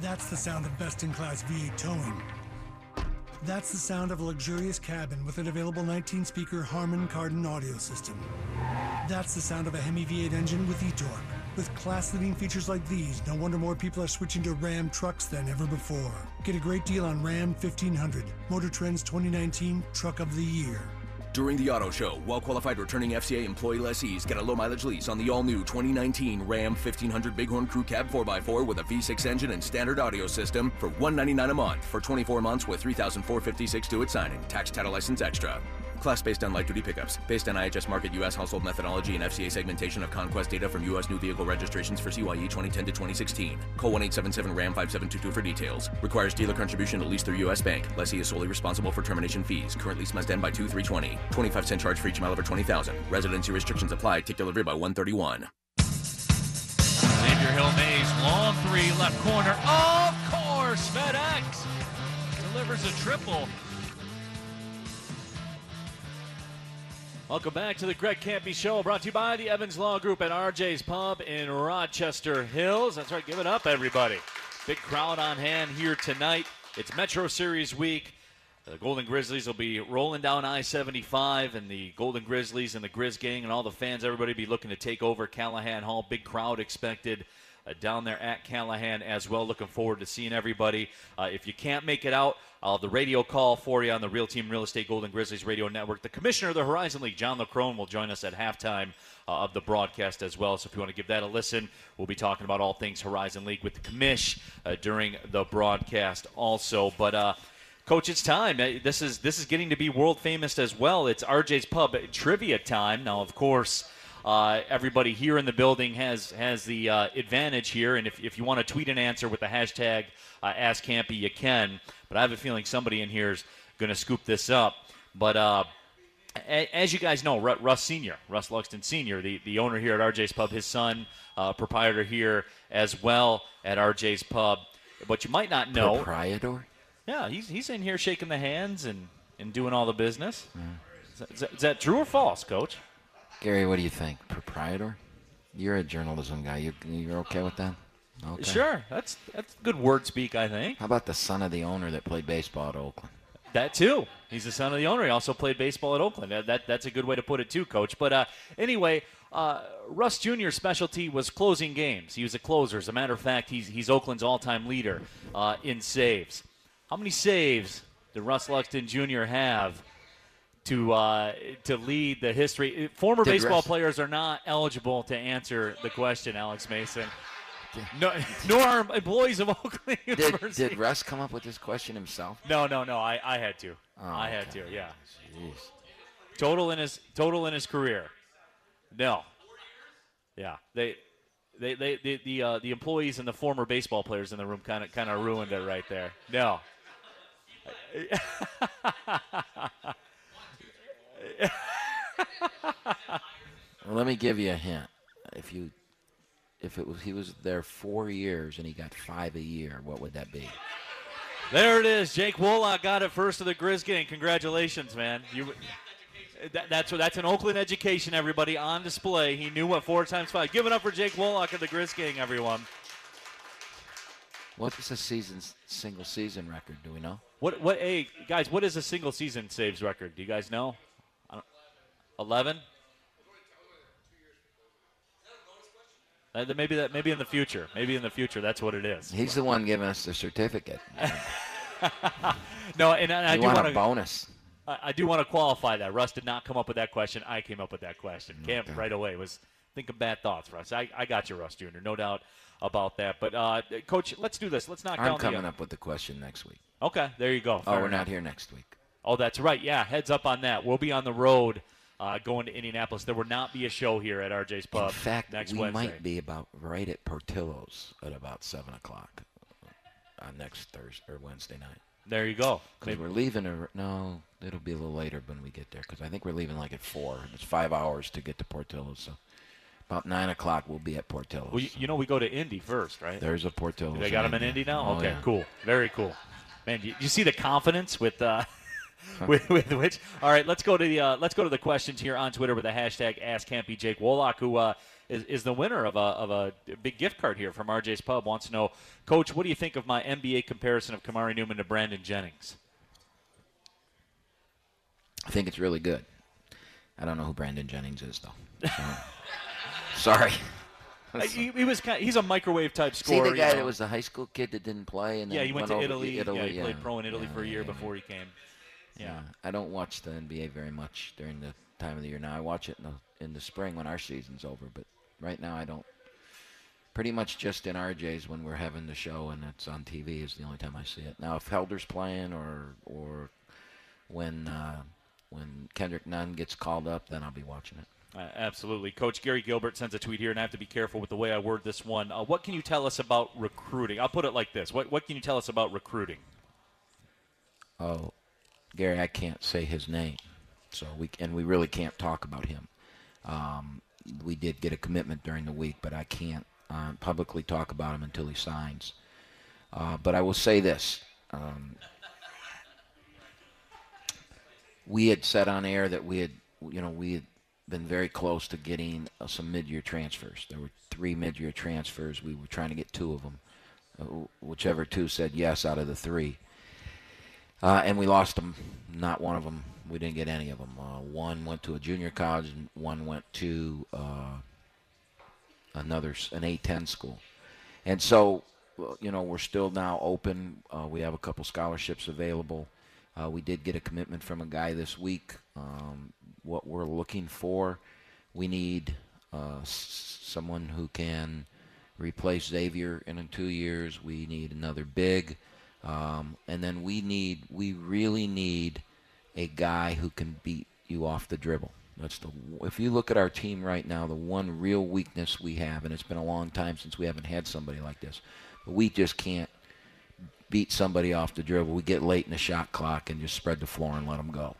That's the sound of best in class V8 towing. That's the sound of a luxurious cabin with an available 19 speaker Harman Kardon audio system. That's the sound of a Hemi V8 engine with e torque. With class leading features like these, no wonder more people are switching to Ram trucks than ever before. Get a great deal on Ram 1500, Motor Trend's 2019 Truck of the Year. During the auto show, well qualified returning FCA employee lessees get a low mileage lease on the all new 2019 Ram 1500 Bighorn Crew Cab 4x4 with a V6 engine and standard audio system for 199 a month for 24 months with $3,456 due at signing. Tax title license extra. Class based on light duty pickups. Based on IHS Markit U.S. household methodology and FCA segmentation of conquest data from U.S. new vehicle registrations for CYE 2010 to 2016. Call 1 877 RAM 5722 for details. Requires dealer contribution at least through U.S. Bank. Lessee is solely responsible for termination fees. Current lease must end by 2 320. 25 cent charge for each mile over 20,000. Residency restrictions apply. Take delivery by 131. Xavier Hill Mays, long three, left corner. Of course, FedEx delivers a triple. Welcome back to the Greg Kampe Show, brought to you by the Evans Law Group at RJ's Pub in Rochester Hills. That's right, give it up, everybody. Big crowd on hand here tonight. It's Metro Series week. The Golden Grizzlies will be rolling down I 75, and the Golden Grizzlies and the Grizz Gang and all the fans, everybody be looking to take over Calihan Hall. Big crowd expected down there at Calihan as well. Looking forward to seeing everybody. Uh, if you can't make it out, I'll have the radio call for you on the Real Team Real Estate Golden Grizzlies Radio Network. The commissioner of the Horizon League, Jon LeCrone, will join us at halftime uh, of the broadcast as well. So if you want to give that a listen, we'll be talking about all things Horizon League with the commish uh, during the broadcast also. But uh, Coach, it's time. Uh, This is this is getting to be world famous as well. It's RJ's Pub trivia time. Now, of course, uh, everybody here in the building has has the uh, advantage here, and if, if you want to tweet an answer with the hashtag uh, AskKampe, you can. But I have a feeling somebody in here is going to scoop this up. But uh, a- as you guys know, Ru- Russ Senior, Russ Luxton Senior, the, the owner here at RJ's Pub, his son, uh, proprietor here as well at RJ's Pub. What you might not know, Proprietor? yeah, he's he's in here shaking the hands and, and doing all the business. That, is, that, is that true or false, Coach? Gary, what do you think? Proprietor? You're a journalism guy. You, you're okay with that? Okay. Sure, that's that's good word speak, I think. How about the son of the owner that played baseball at Oakland? That too. He's the son of the owner. He also played baseball at Oakland. That, that that's a good way to put it too, Coach. But uh, anyway, uh, Russ Jr.'s specialty was closing games. He was a closer. As a matter of fact, he's he's Oakland's all-time leader uh, in saves. How many saves did Russ Luxton Jr. have to uh, to lead the history? Former Did baseball players are not eligible to answer the question, Alex Mason. No, nor are employees of Oakland Did, University. did Russ come up with this question himself? No, no, no. I, I had to. Oh, I had okay. to. Yeah. Jeez. Total in his total in his career. No. Yeah. They. They, they, the the, uh, the employees and the former baseball players in the room kind of kind of ruined it right there. No, let me give you a hint. If you, if it was he was there four years and he got five a year, what would that be? there it is. Jake Wollock got it first of the Grizz gang. Congratulations, man. You. That, that's that's an Oakland education. Everybody on display. He knew what four times five. Give it up for Jake Wollock of the Grizz gang, everyone. What's the season's single season record? Do we know? What what? Hey guys, what is a single season saves record? Do you guys know? Eleven. Uh, maybe that maybe in the future. Maybe in the future that's what it is. He's the one giving us the certificate. No, and, and I do want want a to bonus? I, I do want to qualify that. Russ did not come up with that question. I came up with that question. Cam Okay. right away was think of bad thoughts, Russ. I, I got you, Russ Jr. No doubt about that. But uh, coach, let's do this. Let's knock I'm down. coming the, up with the question next week. Okay, there you go. oh, we're enough. not here next week. Oh, that's right. Yeah, heads up on that. We'll be on the road uh, going to Indianapolis. There will not be a show here at RJ's Pub In fact, next we Wednesday. might be about right at Portillo's at about seven o'clock on next Thursday or Wednesday night. There you go. Because we're leaving. A, no, it'll be a little later when we get there. Because I think we're leaving like at four. It's five hours to get to Portillo's. So about nine o'clock we'll be at Portillo's. Well, you, you know we go to Indy first, right? There's a Portillo's. They got them in Indy now. Oh, okay, yeah. cool, very cool. Man, you, you see the confidence with. Uh, with, with which, all right, let's go to the uh, let's go to the questions here on Twitter with the hashtag Ask Kampe Jake Wolock, who uh, is, is the winner of a, of a big gift card here from RJ's Pub. Wants to know, Coach, what do you think of my NBA comparison of Karmari Newman to Brandon Jennings? I think it's really good. I don't know who Brandon Jennings is though. So, sorry. Uh, he, he was kind he's a microwave type See scorer. the you guy know. that was the high school kid that didn't play and yeah, he went, over to Italy. Italy. Yeah, he played pro in Italy Yeah, for a year yeah, before he came. Yeah. I don't watch the NBA very much during the time of the year. Now I watch it in the in the spring when our season's over, but right now I don't. Pretty much just in RJ's when we're having the show and it's on TV is the only time I see it. Now if Felder's playing or or when uh, when Kendrick Nunn gets called up, then I'll be watching it. Uh, absolutely. Coach Gary Gilbert sends a tweet here, and I have to be careful with the way I word this one. Uh, what can you tell us about recruiting? I'll put it like this. What, what can you tell us about recruiting? Oh, Gary, I can't say his name, so we and we really can't talk about him. Um, we did get a commitment during the week, but I can't uh, publicly talk about him until he signs. Uh, but I will say this: um, we had said on air that we had, you know, we had been very close to getting uh, some mid-year transfers. There were three mid-year transfers. We were trying to get two of them. Uh, whichever two said yes out of the three. Uh, and we lost them. Not one of them. We didn't get any of them. Uh, one went to a junior college, and one went to uh, another an A10 school. And so, you know, we're still now open. Uh, we have a couple scholarships available. Uh, we did get a commitment from a guy this week. Um, what we're looking for, we need uh, someone who can replace Xavier in two years. We need another big. Um, and then we need, we really need a guy who can beat you off the dribble. That's the. If you look at our team right now, the one real weakness we have, and it's been a long time since we haven't had somebody like this, but we just can't beat somebody off the dribble. We get late in the shot clock and just spread the floor and let them go.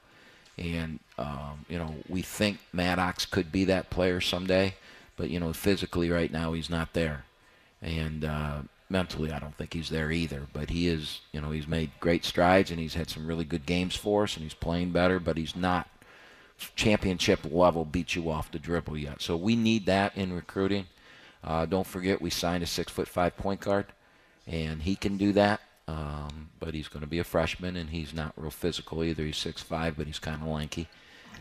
And um, you know, we think Maddox could be that player someday, but you know, physically right now he's not there, and uh, mentally I don't think he's there either. But he is, you know, he's made great strides and he's had some really good games for us, and he's playing better, but he's not championship level beat you off the dribble yet. So we need that in recruiting. Uh, don't forget we signed a six foot five point guard, and he can do that. Um, but he's going to be a freshman, and he's not real physical either. He's six five, but he's kind of lanky.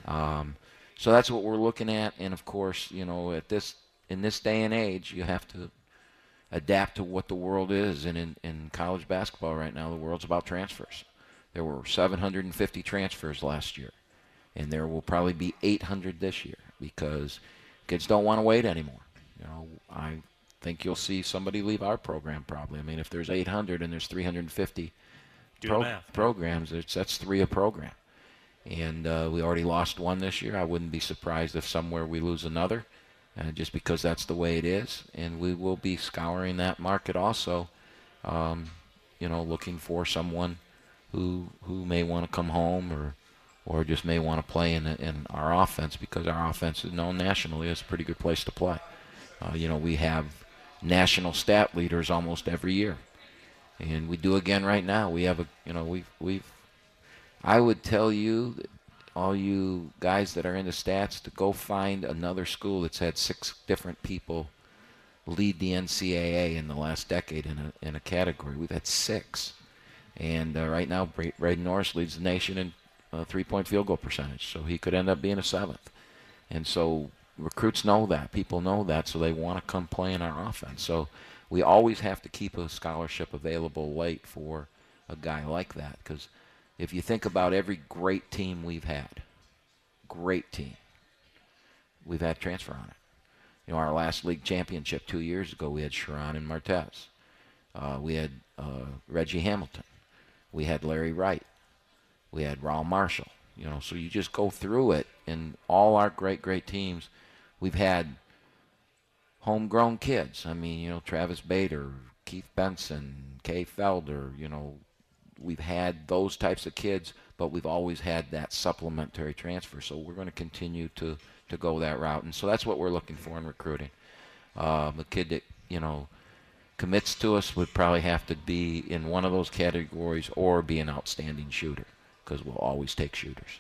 Um, so that's what we're looking at. And of course, you know, at this in this day and age, you have to adapt to what the world is. And in, in college basketball right now, the world's about transfers. There were 750 transfers last year, and there will probably be 800 this year because kids don't want to wait anymore. You know, I think you'll see somebody leave our program probably. I mean, if there's 800 and there's 350 Do the math. programs, it's, that's three a program. And uh, we already lost one this year. I wouldn't be surprised if somewhere we lose another, uh, just because that's the way it is. And we will be scouring that market also, um, you know, looking for someone who who may want to come home or or just may want to play in in our offense because our offense is known nationally as a pretty good place to play. Uh, you know, we have national stat leaders almost every year, and we do again right now. We have a you know we've we've I would tell you, all you guys that are into stats, to go find another school that's had six different people lead the NCAA in the last decade in a in a category. We've had six, and uh, right now Braden Norris leads the nation in uh, three-point field goal percentage, so he could end up being a seventh. And so recruits know that, people know that, so they want to come play in our offense. So we always have to keep a scholarship available late for a guy like that because if you think about every great team we've had, great team, we've had transfer on it. You know, our last league championship two years ago, we had Sherron and Martez. Uh, we had uh, Reggie Hamilton. We had Larry Wright. We had Rawle Marshall. You know, so you just go through it, and all our great, great teams, we've had homegrown kids. I mean, you know, Travis Bader, Keith Benson, Kay Felder. You know, we've had those types of kids, but we've always had that supplementary transfer. So we're going to continue to to go that route, and so that's what we're looking for in recruiting. Um, a kid that you know commits to us would probably have to be in one of those categories or be an outstanding shooter because we'll always take shooters.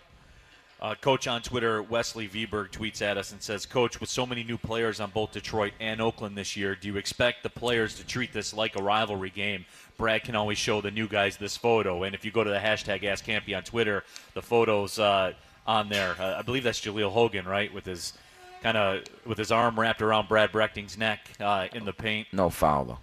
Uh, Coach on Twitter, Wesley Vberg tweets at us and says, Coach, with so many new players on both Detroit and Oakland this year, do you expect the players to treat this like a rivalry game? Brad can always show the new guys this photo. And if you go to the hashtag AskKampe on Twitter, the photos uh, on there, uh, I believe that's Jaleel Hogan, right, with his kind of with his arm wrapped around Brad Brechting's neck uh, in the paint. No foul, though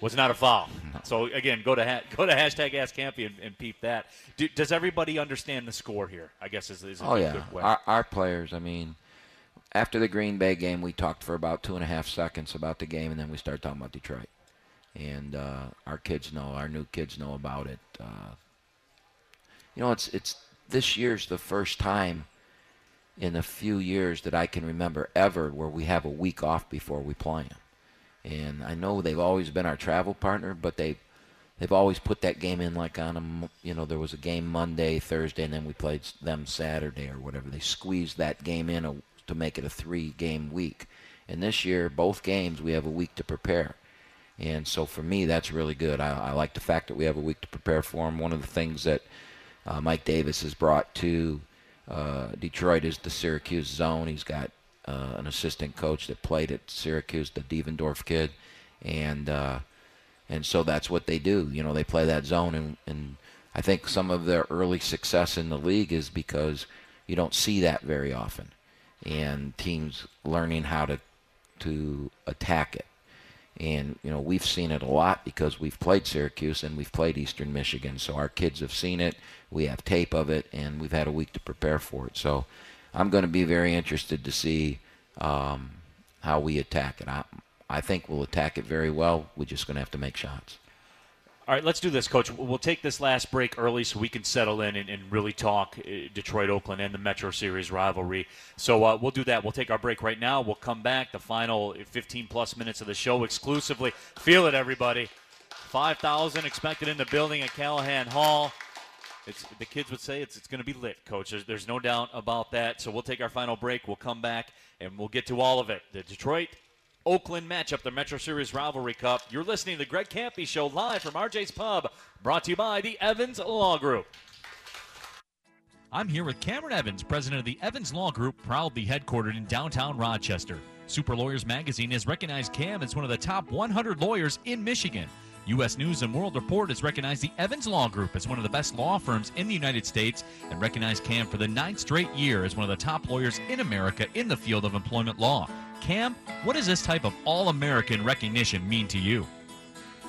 was not a foul. No. So again, go to ha- go to hashtag Ask Kampe and, and peep that. Do, does everybody understand the score here? I guess is, is oh yeah. Our, our, players. I mean, after the Green Bay game, we talked for about two and a half seconds about the game, and then we started talking about Detroit. And uh, our kids know, our new kids know about it. Uh, you know, it's it's this year's the first time in a few years that I can remember ever where we have a week off before we play them and I know they've always been our travel partner, but they they've always put that game in like on a you know there was a game Monday, Thursday, and then we played them Saturday or whatever. They squeezed that game in a, to make it a three game week. And this year, both games we have a week to prepare. And so for me, that's really good. I, I like the fact that we have a week to prepare for them. One of the things that uh, Mike Davis has brought to uh, Detroit is the Syracuse zone. He's got uh, an assistant coach that played at Syracuse, the Devendorf kid, and uh, and so that's what they do. You know, they play that zone, and, and I think some of their early success in the league is because you don't see that very often, and teams learning how to to attack it. And you know we've seen it a lot because we've played Syracuse and we've played Eastern Michigan, so our kids have seen it. We have tape of it, and we've had a week to prepare for it. So I'm going to be very interested to see um, how we attack it. I, I think we'll attack it very well. We're just going to have to make shots. All right, let's do this, Coach. We'll take this last break early so we can settle in and, and really talk uh, Detroit, Oakland, and the Metro Series rivalry. So uh, we'll do that. We'll take our break right now. We'll come back. The final 15 plus minutes of the show exclusively. Feel it, everybody. 5,000 expected in the building at Calihan Hall. It's, the kids would say it's, it's going to be lit, coach. There's, there's no doubt about that. So we'll take our final break. We'll come back and we'll get to all of it. The Detroit Oakland matchup, the Metro Series Rivalry Cup. You're listening to the Greg Kampe Show live from RJ's Pub, brought to you by the Evans Law Group. I'm here with Cameron Evans, president of the Evans Law Group, proudly headquartered in downtown Rochester. Super Lawyers Magazine has recognized Cam as one of the top 100 lawyers in Michigan. U.S. News and World Report has recognized the Evans Law Group as one of the best law firms in the United States and recognized Cam for the ninth straight year as one of the top lawyers in America in the field of employment law. Cam, what does this type of all American recognition mean to you?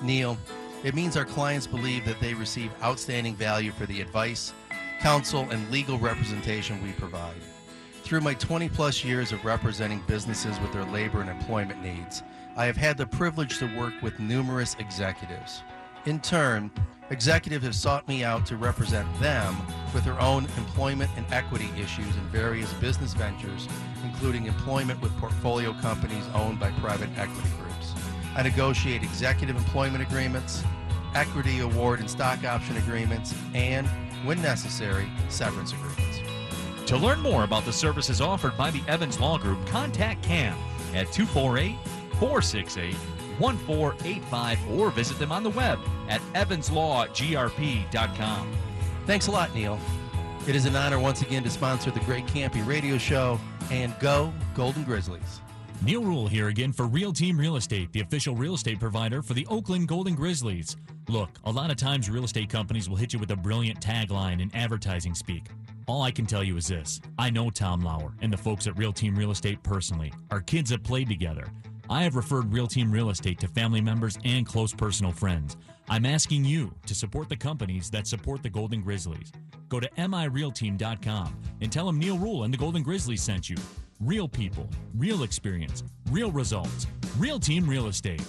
Neil, it means our clients believe that they receive outstanding value for the advice, counsel, and legal representation we provide. Through my 20 plus years of representing businesses with their labor and employment needs, I have had the privilege to work with numerous executives. In turn, executives have sought me out to represent them with their own employment and equity issues in various business ventures, including employment with portfolio companies owned by private equity groups. I negotiate executive employment agreements, equity award and stock option agreements, and, when necessary, severance agreements. To learn more about the services offered by the Evans Law Group, contact Cam at 248 468 1485 or visit them on the web at evanslawgrp.com. Thanks a lot, Neil. It is an honor once again to sponsor the Great Kampe Radio Show and go Golden Grizzlies. Neil Rule here again for Real Team Real Estate, the official real estate provider for the Oakland Golden Grizzlies. Look, a lot of times real estate companies will hit you with a brilliant tagline in advertising speak. All I can tell you is this I know Tom Lauer and the folks at Real Team Real Estate personally. Our kids have played together. I have referred Real Team Real Estate to family members and close personal friends. I'm asking you to support the companies that support the Golden Grizzlies. Go to mirealteam.com and tell them Neil Rule and the Golden Grizzlies sent you. Real people, real experience, real results. Real Team Real Estate.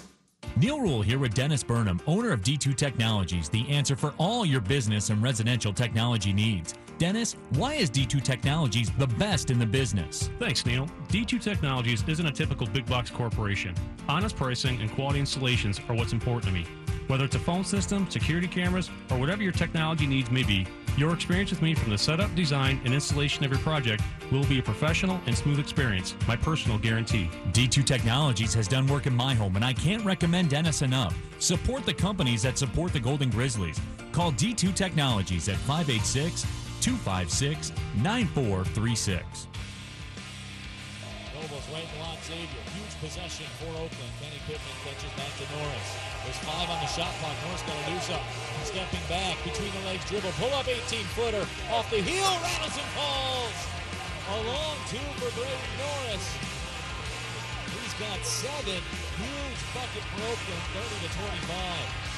Neil Rule here with Dennis Burnham, owner of D2 Technologies, the answer for all your business and residential technology needs. Dennis, why is D2 Technologies the best in the business? Thanks, Neil. D2 Technologies isn't a typical big box corporation. Honest pricing and quality installations are what's important to me. Whether it's a phone system, security cameras, or whatever your technology needs may be, your experience with me from the setup, design, and installation of your project will be a professional and smooth experience, my personal guarantee. D2 Technologies has done work in my home, and I can't recommend Dennis enough. Support the companies that support the Golden Grizzlies. Call D2 Technologies at 586 256 9436. Nobles right block Xavier. Huge possession for Oakland. Kenny Pittman catches back to Norris. There's five on the shot clock. Norris going to do something. Stepping back between the legs, dribble, pull up 18 footer off the heel, rattles and falls. A long two for Braden Norris. He's got seven. Huge bucket Oakland, 30 to 25.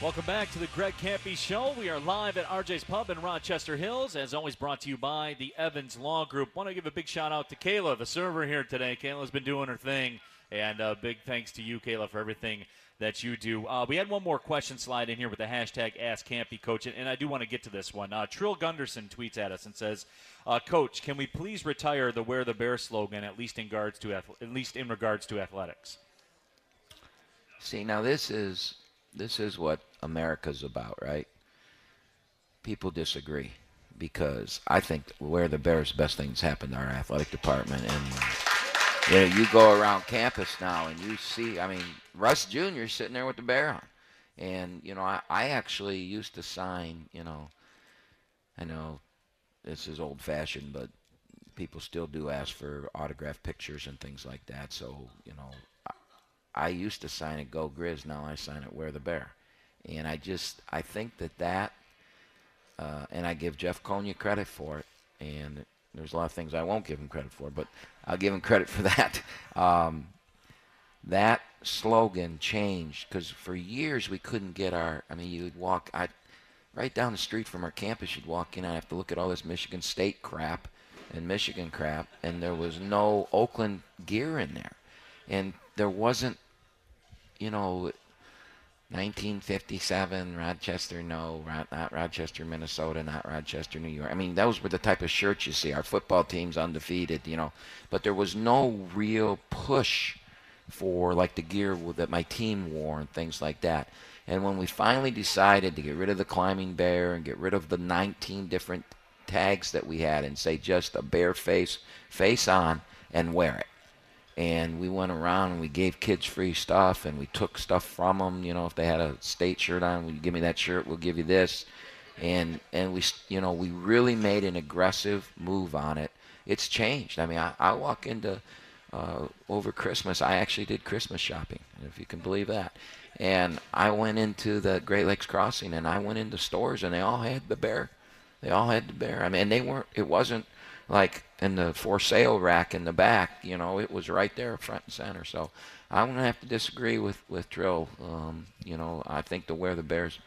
Welcome back to the Greg Kampe Show. We are live at RJ's Pub in Rochester Hills, as always brought to you by the Evans Law Group. Want to give a big shout out to Kayla, the server here today. Kayla's been doing her thing, and uh, big thanks to you, Kayla, for everything that you do. Uh, we had one more question slide in here with the hashtag Ask Kampe Coach, and I do want to get to this one. Uh, Trill Gunderson tweets at us and says, uh, "Coach, can we please retire the Wear the Bear slogan at least in regards to at least in regards to athletics?" See, now this is this is what America's about, right? People disagree because I think wear the Bears' best things happen to our athletic department, and you know, you go around campus now and you see, I mean, Russ Jr. sitting there with the bear on, and you know, I, I actually used to sign, you know, I know this is old-fashioned, but people still do ask for autograph pictures and things like that. So you know, I used to sign it Go Grizz. Now I sign it Wear the Bear. And I just I think that that uh, and I give Jeff Konya credit for it. And there's a lot of things I won't give him credit for, but I'll give him credit for that. Um, that slogan changed because for years we couldn't get our. I mean, you'd walk I right down the street from our campus. You'd walk in. I have to look at all this Michigan State crap and Michigan crap, and there was no Oakland gear in there, and there wasn't, you know, 1957, Rochester, no, not Rochester, Minnesota, not Rochester, New York. I mean, those were the type of shirts you see. Our football team's undefeated, you know, but there was no real push for like the gear that my team wore and things like that. And when we finally decided to get rid of the climbing bear and get rid of the 19 different tags that we had and say just a bear face, face on, and wear it and we went around and we gave kids free stuff and we took stuff from them you know if they had a state shirt on we give me that shirt? We'll give you this. And and we you know we really made an aggressive move on it. It's changed. I mean i, I walk into uh, over christmas i actually did christmas shopping if you can believe that. And i went into the great lakes crossing and i went into stores and they all had the bear. They all had the bear. I mean they weren't it wasn't like in the for sale rack in the back. You know, it was right there, front and center. So I'm gonna have to disagree with with Trill. Um, you know, I think the wear the Bears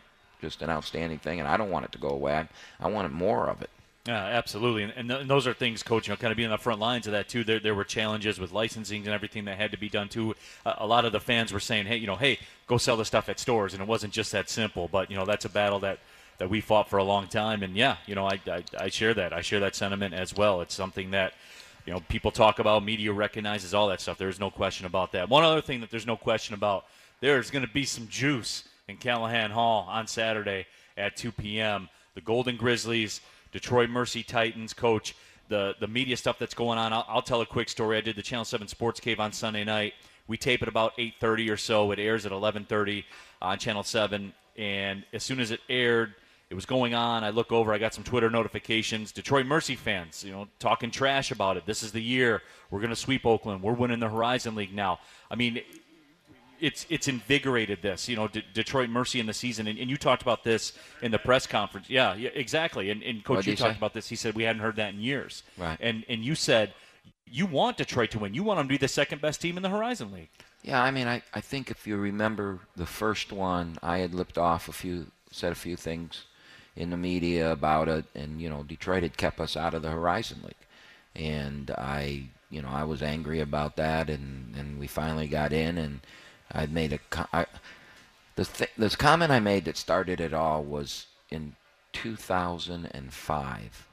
just an outstanding thing, and I don't want it to go away. I, wanted more of it. Yeah, absolutely, and, and, th- and, those are things, coach. You know, kind of being on the front lines of that too. There, there were challenges with licensing and everything that had to be done too. A lot of the fans were saying, "Hey, you know, hey, go sell the stuff at stores," and it wasn't just that simple. But you know, that's a battle that that we fought for a long time. And yeah, you know, I, I, I share that. I share that sentiment as well. It's something that you know people talk about, media recognizes all that stuff. There's no question about that. One other thing that there's no question about, there's going to be some juice in Calihan Hall on Saturday at 2 p.m. The Golden Grizzlies, Detroit Mercy Titans coach. The, the media stuff that's going on. I'll, I'll tell a quick story. I did the Channel 7 Sports Cave on Sunday night. We tape it about 8:30 or so. It airs at 11:30 on Channel 7, and as soon as it aired, it was going on. I look over, I got some Twitter notifications. Detroit Mercy fans, you know, talking trash about it. This is the year we're going to sweep Oakland. We're winning the Horizon League now. I mean, it's it's invigorated this, you know, D- Detroit Mercy in the season. And, and, you talked about this in the press conference. Yeah, yeah exactly. And, and Coach, you talked say? about this. He said we hadn't heard that in years. Right. And and you said you want Detroit to win. You want them to be the second best team in the Horizon League. Yeah, I mean, I, I think if you remember the first one, I had lipped off a few, said a few things in the media about it, and you know, Detroit had kept us out of the Horizon League, and I, you know, I was angry about that, and and we finally got in, and I'd made a. The th- this comment I made that started it all was in 2005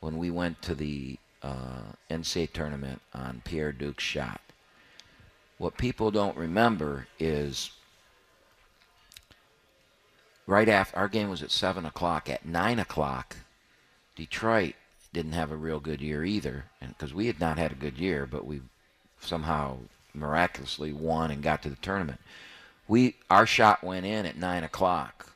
when we went to the uh, NCAA tournament on Pierre Duke's shot. What people don't remember is right after our game was at seven o'clock. At nine o'clock, Detroit didn't have a real good year either, and because we had not had a good year, but we somehow miraculously won and got to the tournament. We our shot went in at nine o'clock.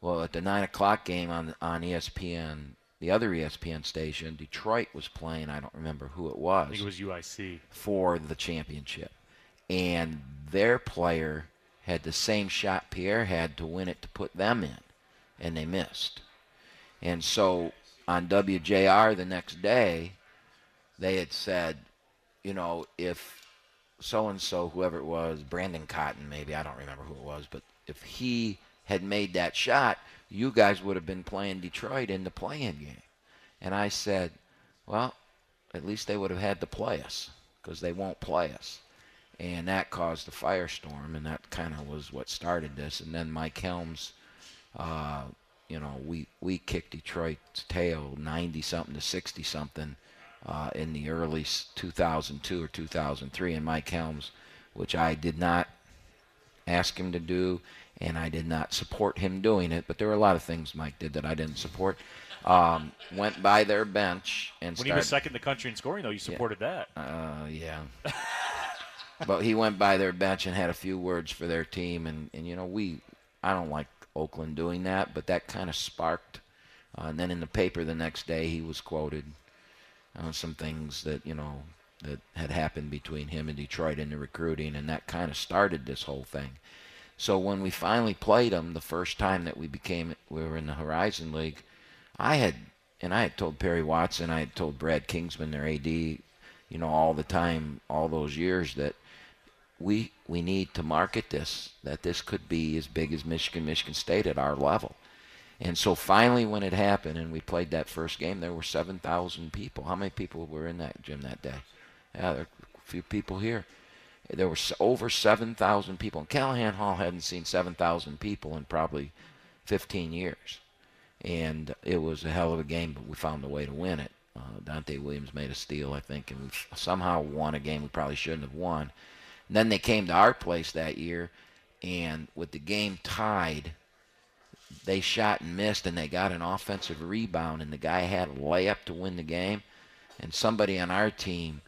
Well, at the nine o'clock game on on ESPN, the other ESPN station, Detroit was playing. I don't remember who it was. I think it was UIC. for the championship, and their player had the same shot Pierre had to win it to put them in, and they missed. And so on WJR the next day, they had said, you know, if so and so, whoever it was, Brandon Cotton, maybe, I don't remember who it was, but if he had made that shot, you guys would have been playing Detroit in the playing game. And I said, well, at least they would have had to play us because they won't play us. And that caused a firestorm, and that kind of was what started this. And then Mike Helms, uh, you know, we, we kicked Detroit's tail 90 something to 60 something uh, in the early 2002 or 2003. And Mike Helms, which I did not ask him to do, and I did not support him doing it. But there were a lot of things Mike did that I didn't support. Um, went by their bench and When he was second in the country in scoring, though, you supported that. uh, yeah. but he went by their bench and had a few words for their team, and, and you know we, I don't like Oakland doing that, but that kind of sparked. Uh, and then in the paper the next day, he was quoted on some things that you know that had happened between him and Detroit in the recruiting, and that kind of started this whole thing. So when we finally played them the first time that we became we were in the Horizon League, I had and I had told Perry Watson, I had told Brad Kinsman, their AD, you know, all the time, all those years that we we need to market this that this could be as big as Michigan, Michigan State at our level. And so finally, when it happened and we played that first game, there were 7,000 people. How many people were in that gym that day? Yeah, there are a few people here. There were over 7,000 people. And Calihan Hall hadn't seen 7,000 people in probably 15 years. And it was a hell of a game, but we found a way to win it. Uh, Dante Williams made a steal, I think, and we somehow won a game we probably shouldn't have won. And then they came to our place that year, and with the game tied, they shot and missed, and they got an offensive rebound, and the guy had a layup to win the game, and somebody on our team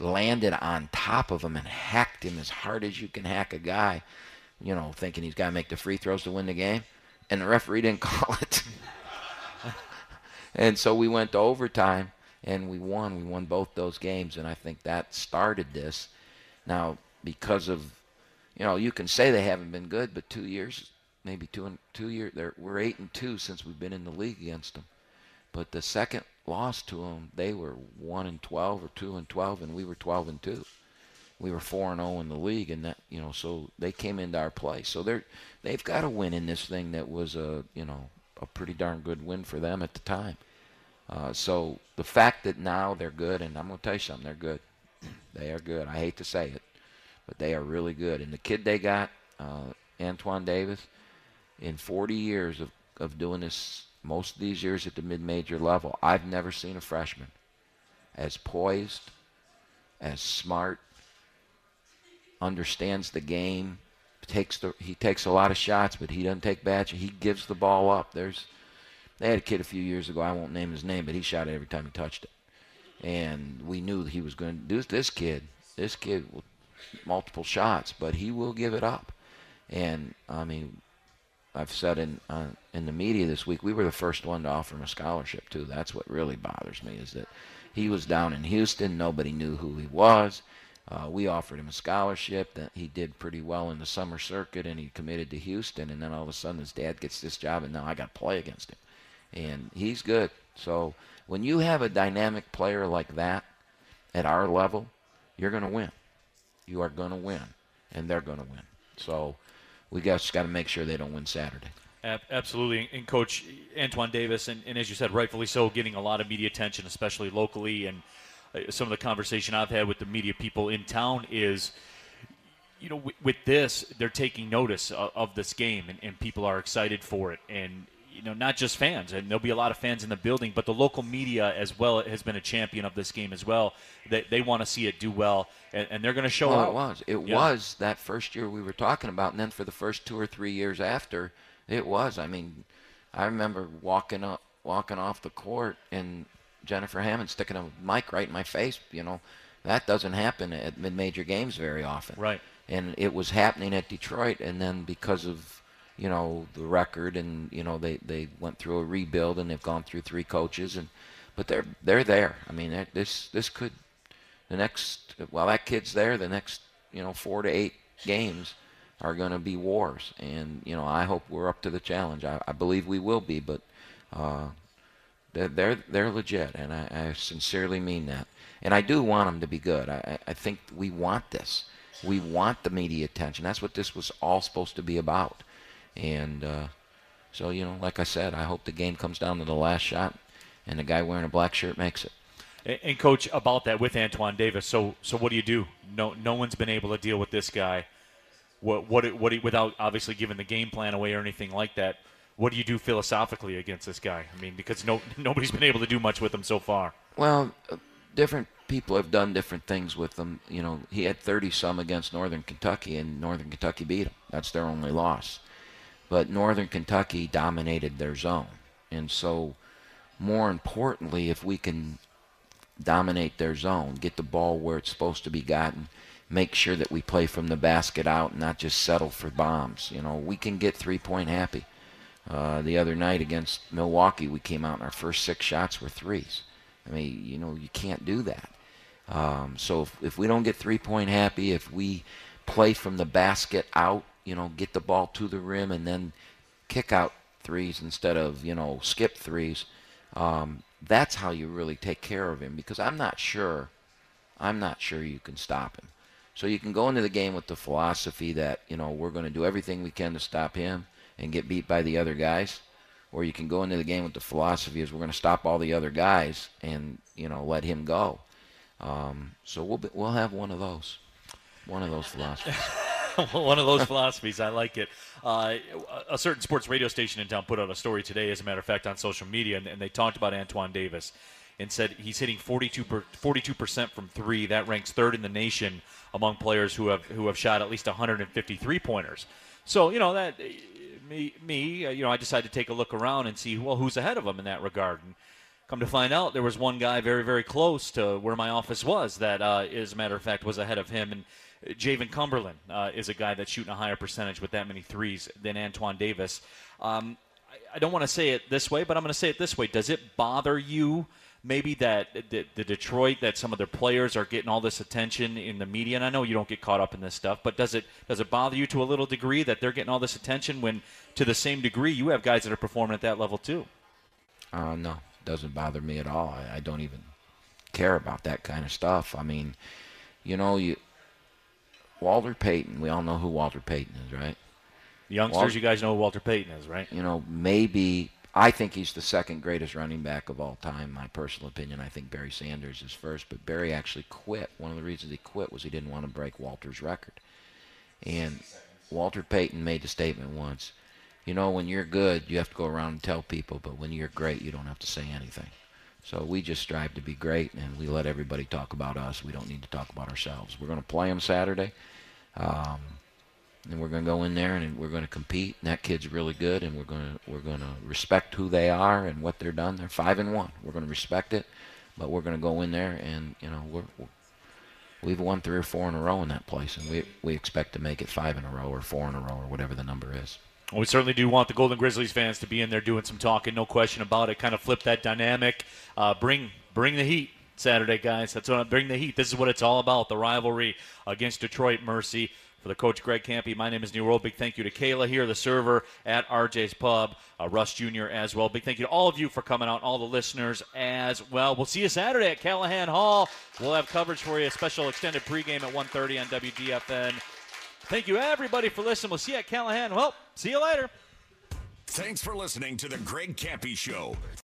landed on top of him and hacked him as hard as you can hack a guy, you know, thinking he's got to make the free throws to win the game, and the referee didn't call it. and so we went to overtime, and we won. We won both those games, and I think that started this. Now, because of, you know, you can say they haven't been good, but two years, maybe two and two years, we're eight and two since we've been in the league against them. But the second loss to them, they were one and twelve or two and twelve, and we were twelve and two. We were four and zero in the league, and that you know, so they came into our play. So they're they've got a win in this thing that was a you know a pretty darn good win for them at the time. Uh, so the fact that now they're good, and I'm going to tell you something, they're good. They are good. I hate to say it, but they are really good. And the kid they got, uh, Antoine Davis, in 40 years of, of doing this, most of these years at the mid-major level, I've never seen a freshman as poised, as smart, understands the game, takes the he takes a lot of shots, but he doesn't take bad. He gives the ball up. There's they had a kid a few years ago. I won't name his name, but he shot it every time he touched it, and we knew he was going to do this kid. This kid will multiple shots, but he will give it up. And I mean, I've said in uh, in the media this week, we were the first one to offer him a scholarship too. That's what really bothers me is that he was down in Houston. Nobody knew who he was. Uh, we offered him a scholarship that he did pretty well in the summer circuit, and he committed to Houston. And then all of a sudden, his dad gets this job, and now I got to play against him, and he's good. So when you have a dynamic player like that at our level, you're going to win. You are going to win, and they're going to win. So we just got to make sure they don't win Saturday. Absolutely, and Coach Antoine Davis, and, and, as you said, rightfully so, getting a lot of media attention, especially locally. And uh, some of the conversation I've had with the media people in town is, you know, with, with this, they're taking notice of, of this game, and, and, people are excited for it. And you know, not just fans, and there'll be a lot of fans in the building, but the local media as well has been a champion of this game as well. That they, they want to see it do well, and, and they're going to show oh, well, out. It was. It yeah. was that first year we were talking about, and then for the first two or three years after, it was. I mean, I remember walking up, walking off the court, and Jennifer Hammond sticking a mic right in my face. You know, that doesn't happen at mid-major games very often. Right. And it was happening at Detroit, and then because of you know the record and you know they they went through a rebuild and they've gone through three coaches and but they're they're there. I mean this this could the next while that kid's there the next you know four to eight games are going to be wars. And you know i hope we're up to the challenge. I, I believe we will be but uh, they're, they're they're legit and I, I sincerely mean that. And i do want them to be good. I i think we want this. We want the media attention. That's what this was all supposed to be about and uh, so, you know, like I said, I hope the game comes down to the last shot and the guy wearing a black shirt makes it. And coach, about that with Antoine Davis. So, so what do you do? No, no one's been able to deal with this guy. What, what, what? Without obviously giving the game plan away or anything like that. What do you do philosophically against this guy? I mean, because no, nobody's been able to do much with him so far. Well, uh, different people have done different things with him. You know, he had 30 some against Northern Kentucky, and Northern Kentucky beat him. That's their only loss. But Northern Kentucky dominated their zone. And so, more importantly, if we can dominate their zone, get the ball where it's supposed to be gotten, make sure that we play from the basket out and not just settle for bombs. You know, we can get three point happy. Uh, the other night against Milwaukee, we came out and our first six shots were threes. I mean, you know, you can't do that. Um, so if, if we don't get three point happy, if we play from the basket out you know, get the ball to the rim and then kick out threes instead of, you know, skip threes. Um, that's how you really take care of him because I'm not sure, I'm not sure you can stop him. So you can go into the game with the philosophy that, you know, we're going to do everything we can to stop him and get beat by the other guys. Or you can go into the game with the philosophy is we're going to stop all the other guys and, you know, let him go. Um, so we'll, be, we'll have one of those, one of those philosophies. one of those philosophies. I like it. Uh, a certain sports radio station in town put out a story today, as a matter of fact, on social media, and, and they talked about Antoine Davis and said he's hitting 42 percent from three. That ranks third in the nation among players who have who have shot at least 153 pointers. So you know that me me uh, you know I decided to take a look around and see well who's ahead of him in that regard. And come to find out, there was one guy very very close to where my office was that, uh, as a matter of fact, was ahead of him and Jaevin Cumberland uh, is a guy that's shooting a higher percentage with that many threes than Antoine Davis. Um, I, I, don't want to say it this way, but I'm going to say it this way. Does it bother you? Maybe that the, Detroit, that some of their players are getting all this attention in the media, and I know you don't get caught up in this stuff, but does it does it bother you to a little degree that they're getting all this attention when, to the same degree, you have guys that are performing at that level too? Uh, no, doesn't bother me at all. I, I don't even care about that kind of stuff. I mean, you know, you Walter Payton. We all know who Walter Payton is, right? Youngsters, Walter, you guys know who Walter Payton is, right? You know, maybe I think he's the second greatest running back of all time. My personal opinion. I think Barry Sanders is first, but Barry actually quit. One of the reasons he quit was he didn't want to break Walter's record. And Walter Payton made the statement once. You know, when you're good, you have to go around and tell people, but when you're great, you don't have to say anything. So we just strive to be great, and we let everybody talk about us. We don't need to talk about ourselves. We're going to play them Saturday, um, and we're going to go in there and we're going to compete. And that kid's really good, and we're going to we're going to respect who they are and what they're done. They're five and one. We're going to respect it, but we're going to go in there and you know we're, we're we've won three or four in a row in that place, and we we expect to make it five in a row or four in a row or whatever the number is. Well, we certainly do want the Golden Grizzlies fans to be in there doing some talking, no question about it. Kind of flip that dynamic, uh, bring bring the heat Saturday, guys. That's what I bring the heat. This is what it's all about. The rivalry against Detroit Mercy. For the coach Greg Kampe, my name is Neil Rule. Big thank you to Kayla here, the server at RJ's Pub, uh, Russ Jr. as well. Big thank you to all of you for coming out, all the listeners as well. We'll see you Saturday at Calihan Hall. We'll have coverage for you, a special extended pregame at 1.30 on WDFN. Thank you, everybody, for listening. We'll see you at Calihan. Well, see you later. Thanks for listening to the Greg Kampe Show.